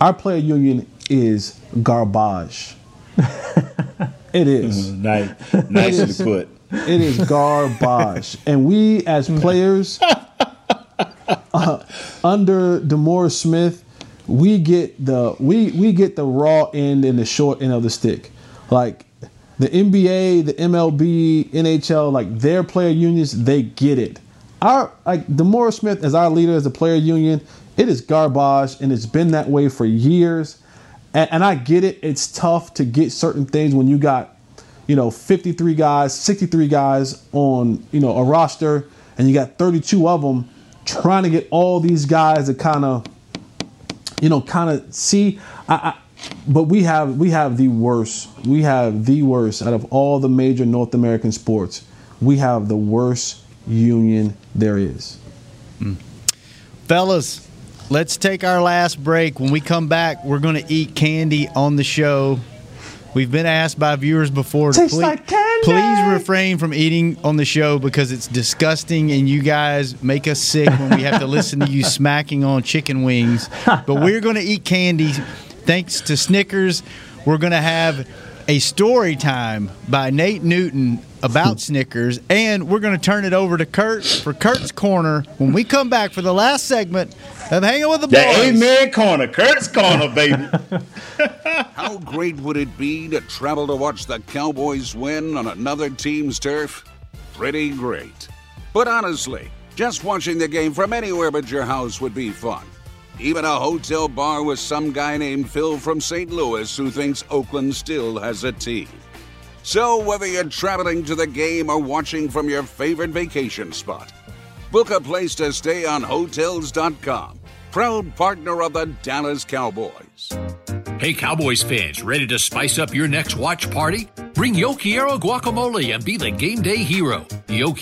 Our player union is garbage. it is. Mm, nice, nicely put. It is garbage. and we, as players, uh, under DeMaurice Smith, we get the we we get the raw end and the short end of the stick. Like the NBA, the MLB, NHL, like their player unions, they get it. Our like DeMaurice Smith as our leader as a player union, it is garbage, and it's been that way for years. And, and I get it. It's tough to get certain things when you got you know, 53 guys, 63 guys on, you know, a roster, and you got 32 of them trying to get all these guys to kind of, you know, kind of see. I, I, but we have we have the worst. We have the worst out of all the major North American sports. We have the worst union there is. Mm. Fellas, let's take our last break. When we come back, we're going to eat candy on the show. We've been asked by viewers before to please, like please refrain from eating on the show because it's disgusting and you guys make us sick when we have to listen to you smacking on chicken wings. But we're going to eat candy thanks to Snickers. We're going to have a story time by Nate Newton about Snickers, and we're going to turn it over to Kurt for Kurt's Corner when we come back for the last segment of Hanging with the Boys. The Amen Corner, Kurt's Corner, baby. How great would it be to travel to watch the Cowboys win on another team's turf? Pretty great. But honestly, just watching the game from anywhere but your house would be fun. Even a hotel bar with some guy named Phil from St. Louis who thinks Oakland still has a team. So, whether you're traveling to the game or watching from your favorite vacation spot, book a place to stay on Hotels.com. proud partner of the Dallas Cowboys. Hey, Cowboys fans, ready to spice up your next watch party? Bring Yo guacamole and be the game day hero. Yo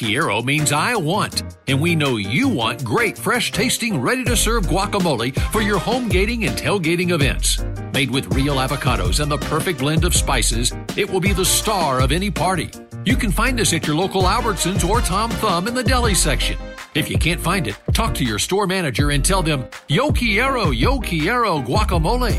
means I want, and we know you want great, fresh tasting, ready to serve guacamole for your home gating and tailgating events. Made with real avocados and the perfect blend of spices, it will be the star of any party. You can find us at your local Albertsons or Tom Thumb in the deli section. If you can't find it, talk to your store manager and tell them, Yo quiero, yo quiero guacamole.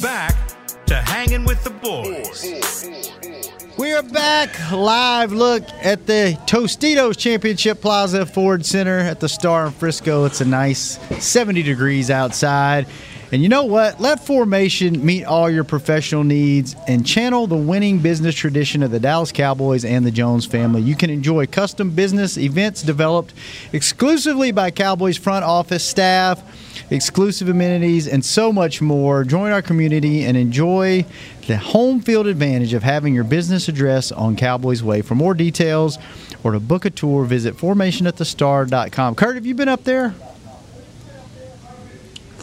Back to hanging with the boys. We are back live look at the Tostitos Championship Plaza Ford Center at the Star in Frisco. It's a nice 70 degrees outside. And you know what? Let formation meet all your professional needs and channel the winning business tradition of the Dallas Cowboys and the Jones family. You can enjoy custom business events developed exclusively by Cowboys front office staff, exclusive amenities, and so much more. Join our community and enjoy the home field advantage of having your business address on Cowboys Way. For more details or to book a tour, visit formationatthestar.com. Kurt, have you been up there?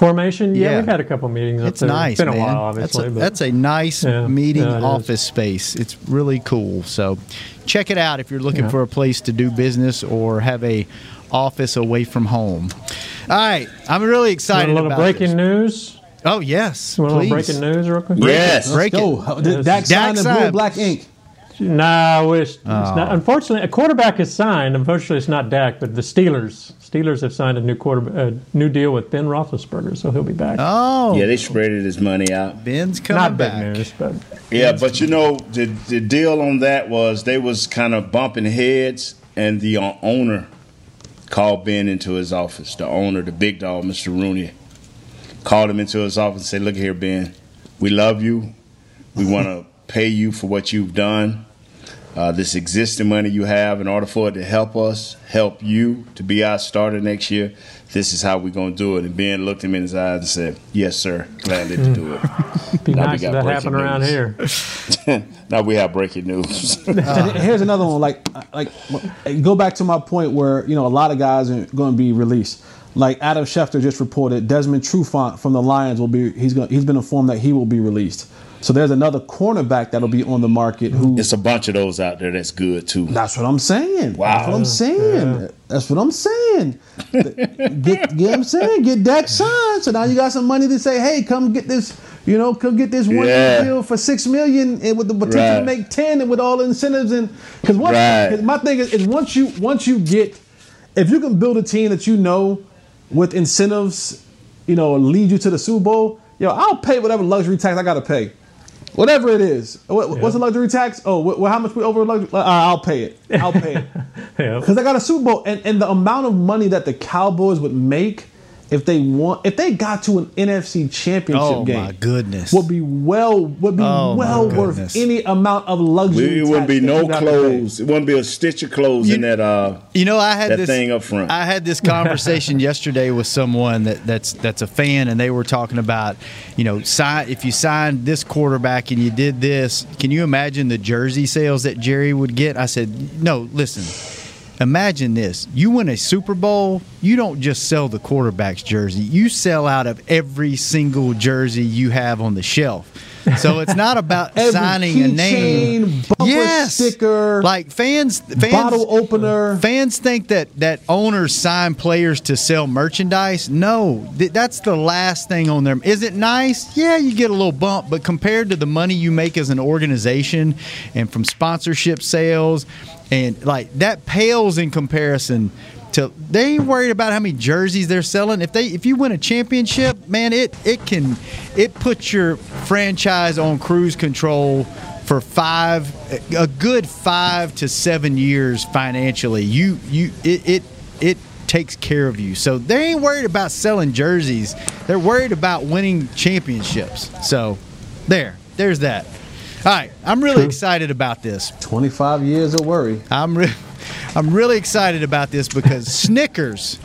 Formation, yeah, Yeah. we've had a couple meetings up It's there. nice, It's been man. a while, obviously. That's a, but that's a nice Yeah, meeting yeah, it is. office space. It's really cool. So check it out if you're looking Yeah. for a place to do business or have a office away from home. All right, I'm really Want excited a little about breaking this. news. Oh yes, Want a little please. breaking news, real quick? Yes. Break Let's it. go. Dak Dak signed in blue signed. and black ink. Nah, I wish. It's Oh. not, unfortunately, a quarterback is signed. Unfortunately, it's not Dak, but the Steelers. Steelers have signed a new quarter, a new deal with Ben Roethlisberger, so he'll be back. Oh, Yeah, they spreaded his money out. Ben's coming not big back. news, but Yeah, but you know the the deal on that was they was kind of bumping heads, and the uh, owner called Ben into his office. The owner, the big dog, Mr. Rooney, called him into his office and said, "Look here, Ben, we love you. We want to pay you for what you've done. Uh, this existing money you have, in order for it to help us, help you to be our starter next year, this is how we're gonna do it." And Ben looked him in his eyes and said, "Yes, sir. Gladly to do it." be Now we nice if that happened around news. here. now we have breaking news. And here's another one. Like, like, go back to my point where you know a lot of guys are going to be released. Like Adam Schefter just reported, Desmond Trufant from the Lions will be. He's going. He's been informed that he will be released. So there's another cornerback that'll be on the market. Who? It's a bunch of those out there that's good too. That's what I'm saying. Wow. That's what I'm saying. That's what I'm saying. get, get what I'm saying. Get Dak signed. So now you got some money to say, hey, come get this. You know, come get this one Yeah. deal for six million, and with the potential to make ten, and with all the incentives. And because what Right. 'cause my thing is, is once you once you get, if you can build a team that you know with incentives, you know, lead you to the Super Bowl. Yo, I'll pay whatever luxury tax I got to pay. Whatever it is. What, What's the luxury tax? Oh, how much we over luxury? Uh, I'll pay it. I'll pay it. Because I got a Super Bowl, and, and the amount of money that the Cowboys would make if they want, if they got to an NFC Championship Oh game, my goodness. would be well would be Oh, well worth any amount of luxury. it wouldn't be no you got to pay. clothes. It wouldn't be a stitch of clothes in that. Uh, You know, I had that this thing up front. I had this conversation yesterday with someone that, that's that's a fan, and they were talking about, you know, sign if you signed this quarterback and you did this, can you imagine the jersey sales that Jerry would get? I said, no, listen. Imagine this. You win a Super Bowl, you don't just sell the quarterback's jersey. You sell out of every single jersey you have on the shelf. So it's not about signing a name. bumper yes. sticker, like fans, fans, bottle opener. Fans think that that owners sign players to sell merchandise. No, th- that's the last thing on there. Is it nice? Yeah, you get a little bump, but compared to the money you make as an organization and from sponsorship sales, and like that pales in comparison. To, they ain't worried about how many jerseys they're selling. If they if you win a championship, man, it it can it puts your franchise on cruise control for five a good five to seven years financially. You you it it it takes care of you. So they ain't worried about selling jerseys. They're worried about winning championships. So there, there's that. All right, I'm really excited about this. 25 years of worry. I'm re- I'm really excited about this because Snickers,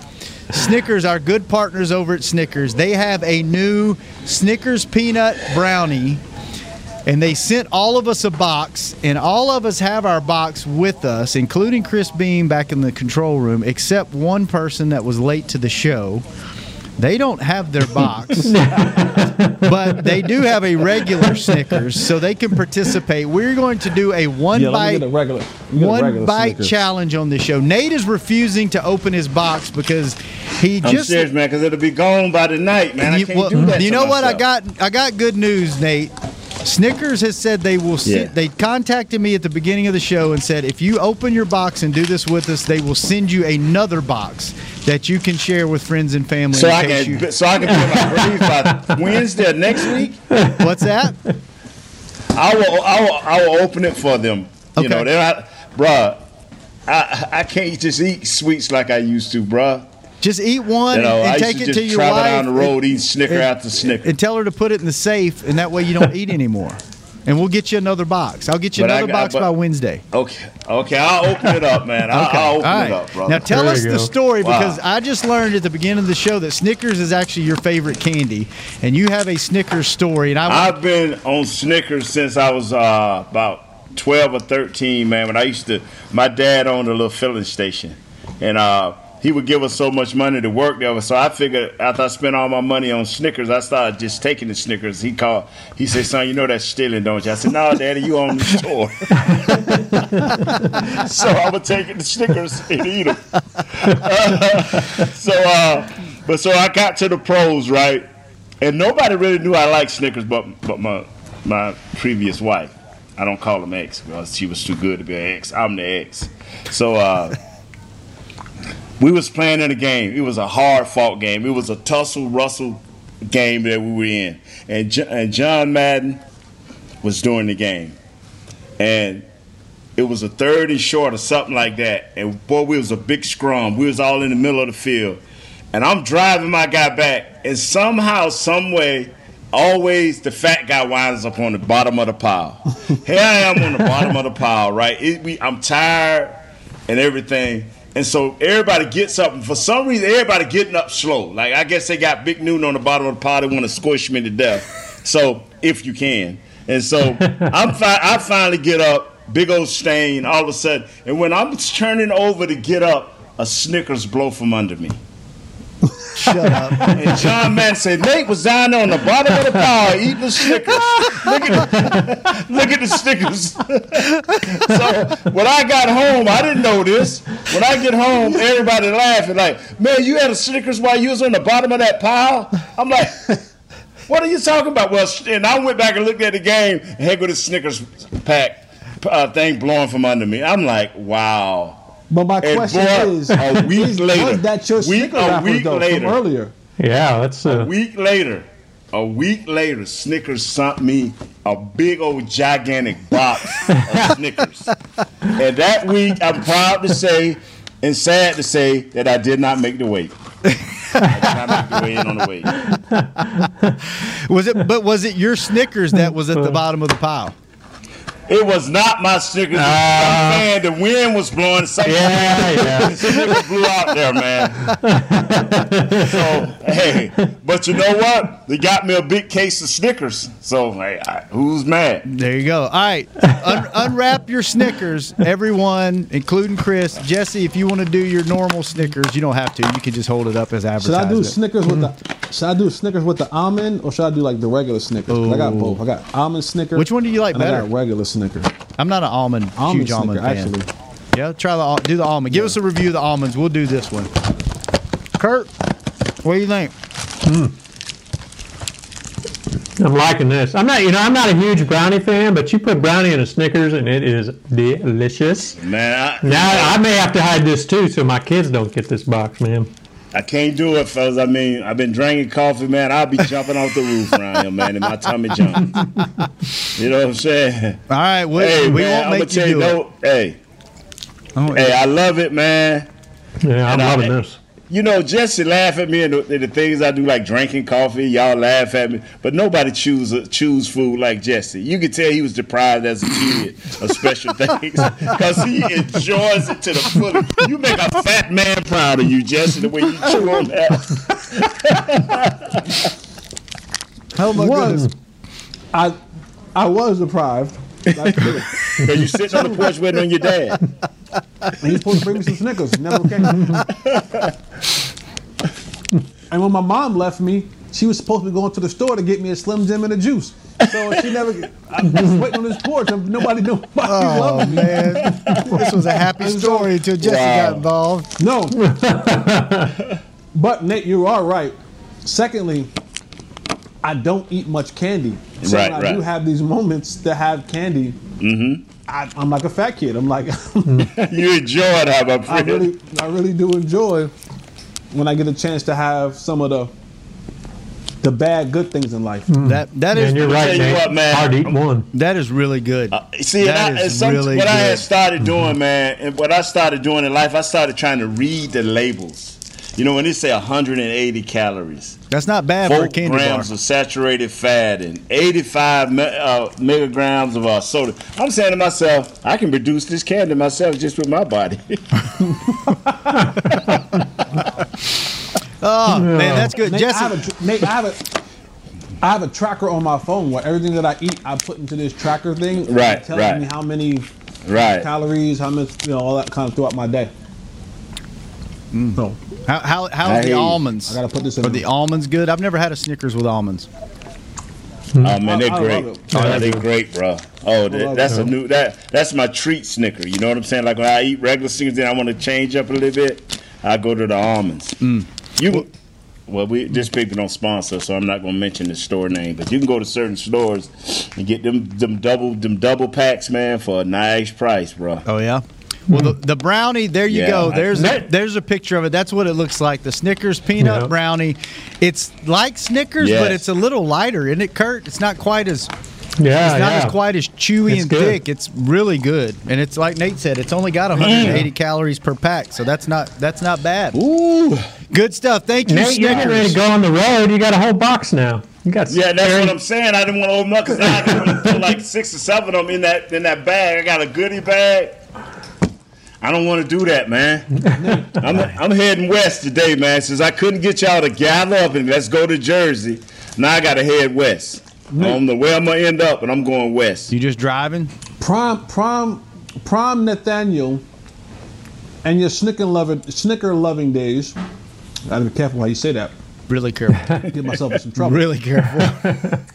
Snickers, our good partners over at Snickers, they have a new Snickers peanut brownie. And they sent all of us a box, and all of us have our box with us, including Chris Beam back in the control room, except one person that was late to the show. They don't have their box, but they do have a regular Snickers, so they can participate. We're going to do a one Yeah, bite a regular- let me get a one regular bite Snickers. challenge on this show. Nate is refusing to open his box because he I'm just serious, man, because it'll be gone by the night, man. I you, can't well, do that. you to know what? I got I got good news, Nate. Snickers has said they will. Yeah. They contacted me at the beginning of the show and said if you open your box and do this with us, they will send you another box that you can share with friends and family. So I can, you- so I can be my grave by Wednesday next week. What's that? I will, I will, I will open it for them. You Okay. know, they're not, bruh. I, I can't just eat sweets like I used to, bruh. Just eat one You know, and, I used take to it just to your travel wife. down the road, and- eat Snicker and- after Snicker. and tell her to put it in the safe, and that way you don't eat anymore. And we'll get you another box. I'll get you But another got- box but- by Wednesday. Okay, okay, I'll open it up, man. I'll, Okay. I'll open All it up, brother. Now tell There us the go. story Wow. because I just learned at the beginning of the show that Snickers is actually your favorite candy, and you have a Snickers story. And I I've been on Snickers since I was uh, about 12 or 13, man. When I used to, my dad owned a little filling station, and uh, he would give us so much money to work there. So I figured after I spent all my money on Snickers, I started just taking the Snickers. He called, he said, "Son, you know that's stealing, don't you?" I said, "No, Daddy, you own the store." so I would take the Snickers and eat them. so, uh, but so I got to the pros, right? And nobody really knew I liked Snickers, but but my my previous wife. I don't call him ex because she was too good to be an ex. I'm the ex. So uh, we was playing in a game. It was a hard fought game. It was a tussle Russell game that we were in, and Jo- and John Madden was doing the game, and it was a third and short or something like that. And boy, we was a big scrum. We was all in the middle of the field, and I'm driving my guy back, and somehow, some way, always the fat guy winds up on the bottom of the pile. Here I am on the bottom of the pile, right? It, we, I'm tired and everything. And so everybody gets up, and for some reason, everybody getting up slow. Like I guess they got Big Newton on the bottom of the pile. They want to squish me to death. So if you can, and so I'm fi- I finally get up, big old stain, all of a sudden, and when I'm turning over to get up, a Snickers blow from under me. Shut up. And John Madden said, Nate was down there on the bottom of the pile eating the Snickers. Look at the, look at the Snickers. so when I got home, I didn't know this. When I get home, everybody laughing like, man, you had a Snickers while you was on the bottom of that pile? I'm like, what are you talking about? Well, and I went back and looked at the game, and here go the Snickers pack uh, thing blowing from under me. I'm like, wow. But my And question boy, is, a week is- later, was that your week- Snicker a wrapper week though later. from earlier? Yeah, that's A uh, week later, a week later, Snickers sent me a big old gigantic box of Snickers. And that week, I'm proud to say and sad to say that I did not make the weight. I did not make the weight in on the weight. Was it? But was it your Snickers that was at the bottom of the pile? It was not my Snickers. Ah. man, the wind was blowing. Something Yeah, yeah. The Snickers blew out there, man. so, hey, but you know what? They got me a big case of Snickers. So, hey, I, who's mad? There you go. All right, Un- unwrap your Snickers, everyone, including Chris, Jesse. If you want to do your normal Snickers, you don't have to. You can just hold it up as Should I do Snickers with the Should I do Snickers with the almond or should I do like the regular Snickers? I got both. I got almond Snickers. Which one do you like and I better? got regular Snickers. I'm not an almond, Almond huge almond Snicker, fan. actually. Yeah, try the do the almond. Give us a review of the almonds. We'll do this one. Kurt, what do you think? Hmm. I'm liking this. I'm not, you know, I'm not a huge brownie fan, but you put brownie in a Snickers and it is delicious. Man, I, Now I may have to hide this too, so my kids don't get this box, man. I can't do it, fellas. I mean, I've been drinking coffee, man. I'll be jumping off the roof around here, man, and my tummy jump. You know what I'm saying? All right, we, hey, we man, won't I'ma make you tell do it. no, Hey, Oh, hey, I love it, man. Yeah, I'm And I- this. You know, Jesse laugh at me and the, and the things I do, like drinking coffee. Y'all laugh at me, but nobody choose choose food like Jesse. You can tell he was deprived as a kid of special things because he enjoys it to the fullest. You make a fat man proud of you, Jesse, the way you chew on that. Oh my was goodness. I I was deprived. That's true. Because you sitting on the porch waiting on your dad. And he's supposed to bring me some Snickers. He Never came. and when my mom left me, she was supposed to be going to the store to get me a Slim Jim and a juice. So she never. I was waiting on this porch. and Nobody knew. Nobody Oh loved me. man, this was a happy story until Jesse Wow. got involved. No. but Nate, you are right. Secondly, I don't eat much candy. So Right, when I do have these moments to have candy, mm-hmm. I, I'm like a fat kid. I'm like, You enjoy it, how my I really, I really do enjoy when I get a chance to have some of the the bad good things in life. Mm. That that is And you're tell right, you Nate. what, man. Hard eat one. that is really good. Uh, see, and, That I, is and some, really what I had started doing, mm-hmm. man, and what I started doing in life, I started trying to read the labels. You know, when they say 180 calories, That's not bad for a four candy bar. grams of saturated fat, and 85 me- uh, megagrams of uh, soda, I'm saying to myself, I can produce this candy myself just with my body. Oh man, that's good. Nate, I have Jesse, a, tr- Nate, I have a, I have a tracker on my phone where everything that I eat, I put into this tracker thing. and Right, it tells right. me how many right. calories, how much, you know, all that kind of throughout my day. Mm. So how how I how's the almonds? I gotta put this in Are the almonds good? I've never had a Snickers with almonds. Hmm. Oh man, they're I- I great. love it. Oh, they're great, bro. Oh, that, that's it. a new that that's my treat Snicker. You know what I'm saying? Like when I eat regular Snickers, then I want to change up a little bit. I go to the almonds. Hmm. You, well, we this people don't sponsor, so I'm not gonna mention the store name, but you can go to certain stores and get them them double them double packs, man, for a nice price, bro. Oh yeah. Well, the, hmm. the brownie, there you Yeah. go. There's That- there's a picture of it. That's what it looks like. The Snickers peanut Yeah. brownie. It's like Snickers, Yes. but it's a little lighter, isn't it, Kurt? It's not quite as Yeah, it's not yeah. as quite as chewy It's and good. thick. It's really good, and it's like Nate said. It's only got 180 calories per pack, so that's not that's not bad. Ooh, Good stuff. Thank you, Nate, you're getting ready to go on the road. You got a whole box now. You got yeah, that's Harry- what I'm saying. I didn't want to open up because I had to put like six or seven of them in that in that bag. I got a goodie bag. I don't want to do that, man. I'm, I'm heading west today, man. Since I couldn't get y'all to gather up and let's go to Jersey, now I got to head west. I don't know where I'm gonna end up, but I'm going west. You just driving? Prom, prime, prime Nathaniel, and your Snicker loving, Snicker loving days. I gotta be careful how you say that. Really careful. Get myself in some trouble. really careful.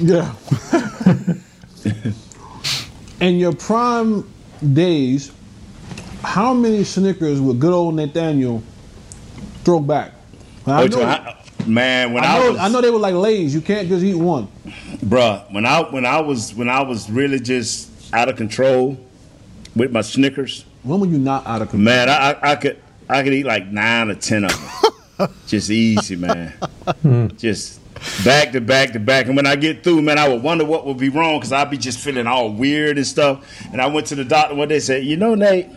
Yeah. and your prime days, how many Snickers would good old Nathaniel throw back? I know, I- man, when I I, know, was, I know they were like Lay's. You can't just eat one. bruh, when I when I was when I was really just out of control with my Snickers, When were you not out of control? man, I, I, I could I could eat like nine or ten of them, just easy, man. Hmm. just back to back to back. And when I get through, man, I would wonder what would be wrong because I'd be just feeling all weird and stuff. And I went to the doctor one day, said, you know, Nate.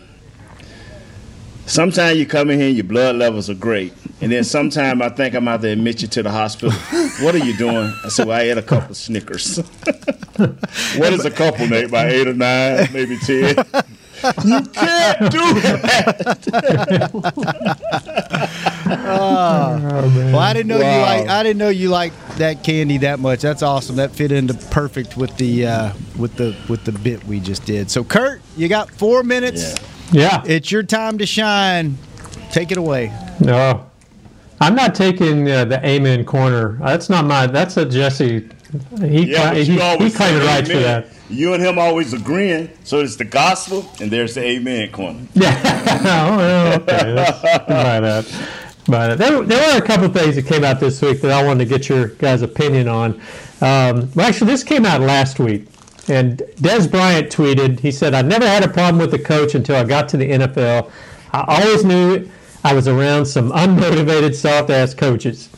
Sometimes you come in here and your blood levels are great. And then sometime I think I'm out to admit you to the hospital. What are you doing? I said, Well, I ate a couple Snickers. what is a couple, Nate? About eight or nine, maybe ten. You can't do that. Well, I didn't know you Wow. like. I didn't know you like that candy that much. That's awesome. That fit into perfect with the uh, with the with the bit we just did. So, Kurt, you got four minutes. Yeah. It's your time to shine. Take it away. No. I'm not taking uh, the amen corner. That's not my. That's a Jesse. He Yeah, cla- but he, you he always claimed say rights for that. You and him always agreeing. So it's the gospel, and there's the amen corner. oh, okay. That's, buy that. Buy that. There, there were a couple of things that came out this week that I wanted to get your guys' opinion on. Um, well, actually, this came out last week. And Dez Bryant tweeted, he said, I never had a problem with the coach until I got to the NFL. I always knew I was around some unmotivated, soft ass coaches.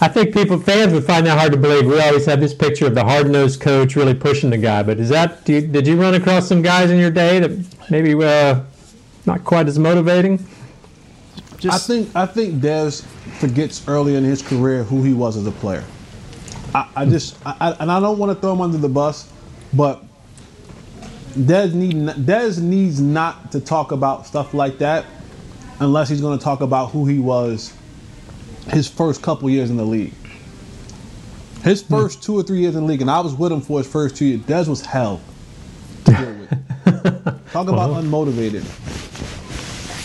I think people, fans would find that hard to believe. We always have this picture of the hard nosed coach really pushing the guy. But is that, do you, did you run across some guys in your day that maybe uh, not quite as motivating? I think I think Dez forgets early in his career who he was as a player. I, I just I, I- and I don't want to throw him under the bus, but Dez need Dez needs not to talk about stuff like that unless he's going to talk about who he was his first couple years in the league. His hmm. first two or three years in the league, and I was with him for his first two years. Dez was hell. to deal with. Talk about unmotivated.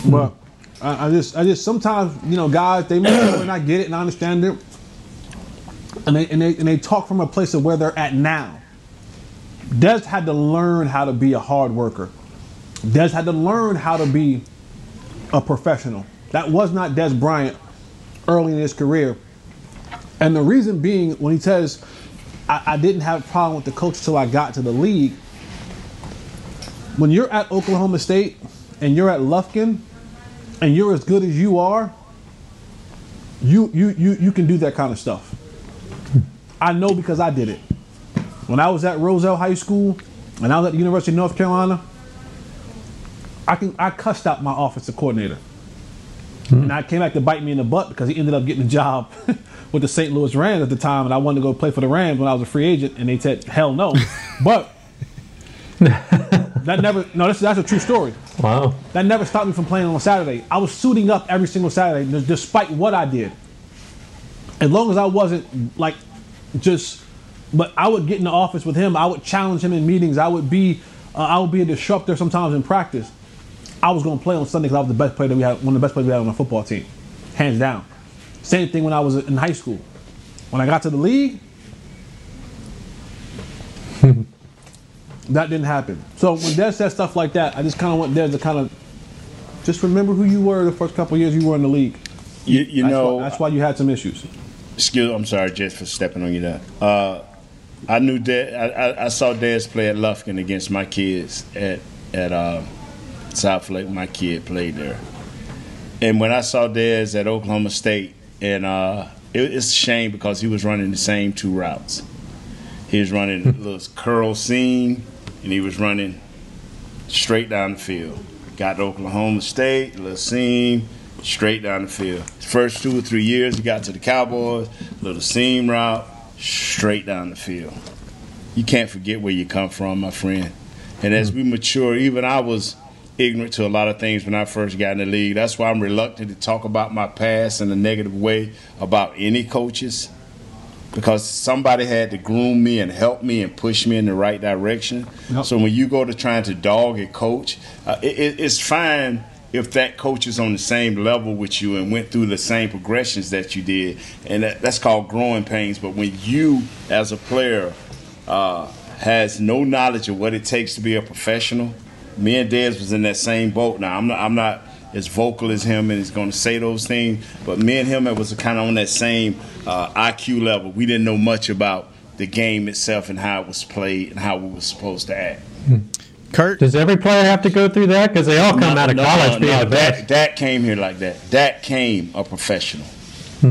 Hmm. But I, I just, I just sometimes, you know, guys they may and I get it and I understand it, and they and they and they talk from a place of where they're at now. Dez had to learn how to be a hard worker. Dez had to learn how to be a professional. That was not Dez Bryant early in his career. And the reason being, when he says, I, I didn't have a problem with the coach until I got to the league, when you're at Oklahoma State and you're at Lufkin and you're as good as you are, you you you you can do that kind of stuff. I know because I did it. When I was at Roselle High School and I was at the University of North Carolina, I can I cussed out my offensive coordinator. Hmm. And I came back to bite me in the butt because he ended up getting a job with the St. Louis Rams at the time, and I wanted to go play for the Rams when I was a free agent, and they said hell no. but that never no, that's, that's a true story. Wow. That never stopped me from playing on Saturday. I was suiting up every single Saturday, despite what I did. As long as I wasn't like just, but I would get in the office with him. I would challenge him in meetings. I would be, uh, I would be a disruptor sometimes in practice. I was going to play on Sunday because I was the best player that we had, one of the best players we had on our football team, hands down. Same thing when I was in high school. When I got to the league, that didn't happen. So when Dez said stuff like that, I just kind of want Dez to kind of just remember who you were the first couple years you were in the league. You, you That's know, why, that's why you had some issues. Excuse, I'm sorry, Jess, for stepping on you there. Uh, I knew Dez, I, I, I saw Dez play at Lufkin against my kids at at uh, South Lake. My kid played there, and when I saw Dez at Oklahoma State, and uh, it, it's a shame because he was running the same two routes. He was running a little curl seam, and he was running straight down the field. Got to Oklahoma State, little seam, straight down the field. First two or three years, he got to the Cowboys, little seam route, straight down the field. You can't forget where you come from, my friend. And as we mature, even I was ignorant to a lot of things when I first got in the league. That's why I'm reluctant to talk about my past in a negative way about any coaches because somebody had to groom me and help me and push me in the right direction. So when you go to trying to dog a coach, uh, it, it- it's fine if that coach is on the same level with you and went through the same progressions that you did, and that, that's called growing pains. But when you, as a player, uh, has no knowledge of what it takes to be a professional, me and Dez was in that same boat. Now I'm not, I'm not as vocal as him and he's going to say those things, but me and him it was kind of on that same uh, IQ level. We didn't know much about the game itself and how it was played and how we were supposed to act. Kurt, Does every player have to go through that? Because they all come No, out of no, college no, being no, the best. Dak, Dak came here like that. Dak came a professional.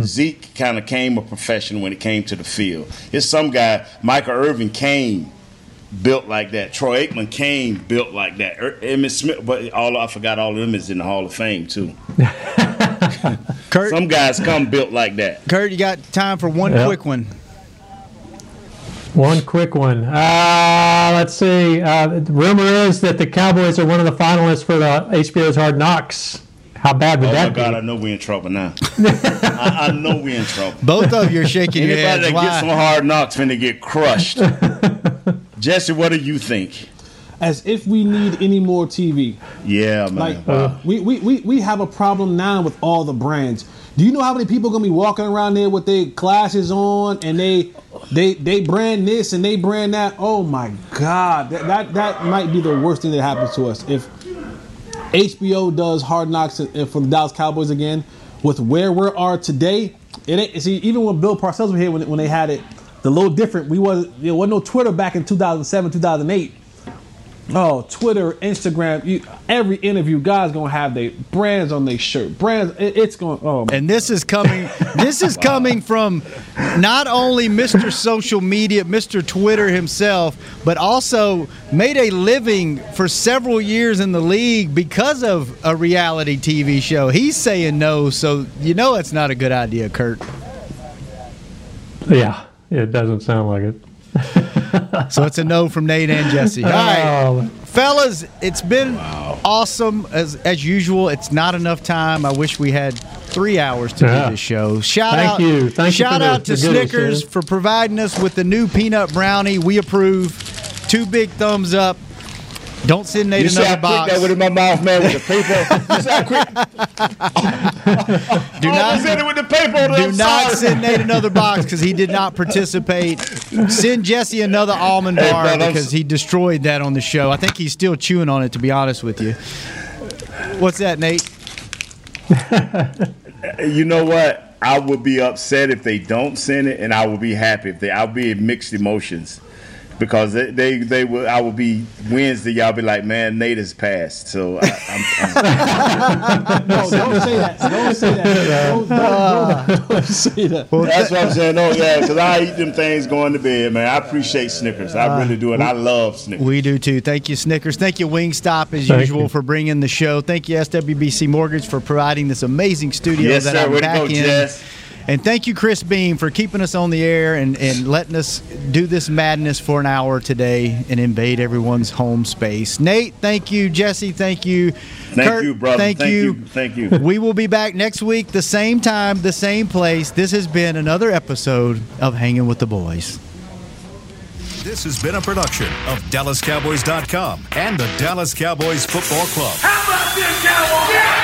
Zeke kind of came a professional when it came to the field. It's some guy, Michael Irvin came built like that. Troy Aikman came built like that. Er, Emmitt Smith, but all I forgot all of them is in the Hall of Fame too. Kurt, Some guys come built like that. Kurt, you got time for one Yeah. quick one. One quick one. Uh, let's see. Uh, rumor is that the Cowboys are one of the finalists for the HBO's Hard Knocks. How bad would Oh my that God. I know we're in trouble now. I, I know we're in trouble. Both of you are shaking your Anybody heads. that gets some hard knocks finna get crushed. Jesse, what do you think? as if we need any more TV. Yeah, man. Like Wow. we, we, we, we have a problem now with all the brands. Do you know how many people gonna be walking around there with their glasses on and they they they brand this and they brand that? Oh my god, that that, that might be the worst thing that happens to us if HBO does Hard Knocks for the Dallas Cowboys again with where we are today. It ain't see even when Bill Parcells was here when, when they had it, the little different. We was there wasn't no Twitter back in 2007 2008. Oh, Twitter, Instagram, you, every interview, guys gonna have their brands on their shirt. Brands, it, it's going. Oh, man. And this is coming. This is coming from not only Mr. Social Media, Mr. Twitter himself, but also made a living for several years in the league because of a reality TV show. He's saying no, so you know it's not a good idea, Kurt. Yeah, it doesn't sound like it. So it's a no from Nate and Jesse. Oh. All right, fellas, it's been awesome as as usual. It's not enough time. I wish we had three hours to Yeah. do this show. Shout Thank out, you. Thank you shout the- out to the goodies, Snickers for providing us with the new peanut brownie. We approve. Two big thumbs up. Don't send Nate You see another how quick box. that was in my mouth, man, with the paper. you see how quick? Do I not- send it with the paper. Do I'm not sorry. send Nate another box because he did not participate. Send Jesse another almond Hey, bar man, I'm because he destroyed that on the show. I think he's still chewing on it, to be honest with you. What's that, Nate? You know what? I would be upset if they don't send it, and I would be happy if they. I'll be in mixed emotions because they they, they will. I will be Wednesday. Y'all be like, man, Nate has passed. So I, I'm, no, don't say that. Don't say that. Don't, don't, don't, don't say that. That's what I'm saying. Oh yeah, because I eat them things going to bed, man. I appreciate Snickers. I really do, and I uh, love Snickers. We do too. Thank you, Snickers. Thank you, Wingstop, as Thank usual, you. for bringing the show. Thank you, SWBC Mortgage, for providing this amazing studio Yes, that sir. I'm Way to back go, in. Jess. And thank you, Chris Beam, for keeping us on the air and, and letting us do this madness for an hour today and invade everyone's home space. Nate, thank you. Jesse, thank you. Thank you, brother. Thank, Thank you. you. Thank you. We will be back next week, the same time, the same place. This has been another episode of Hanging with the Boys. This has been a production of DallasCowboys.com and the Dallas Cowboys Football Club. How about this, Cowboys?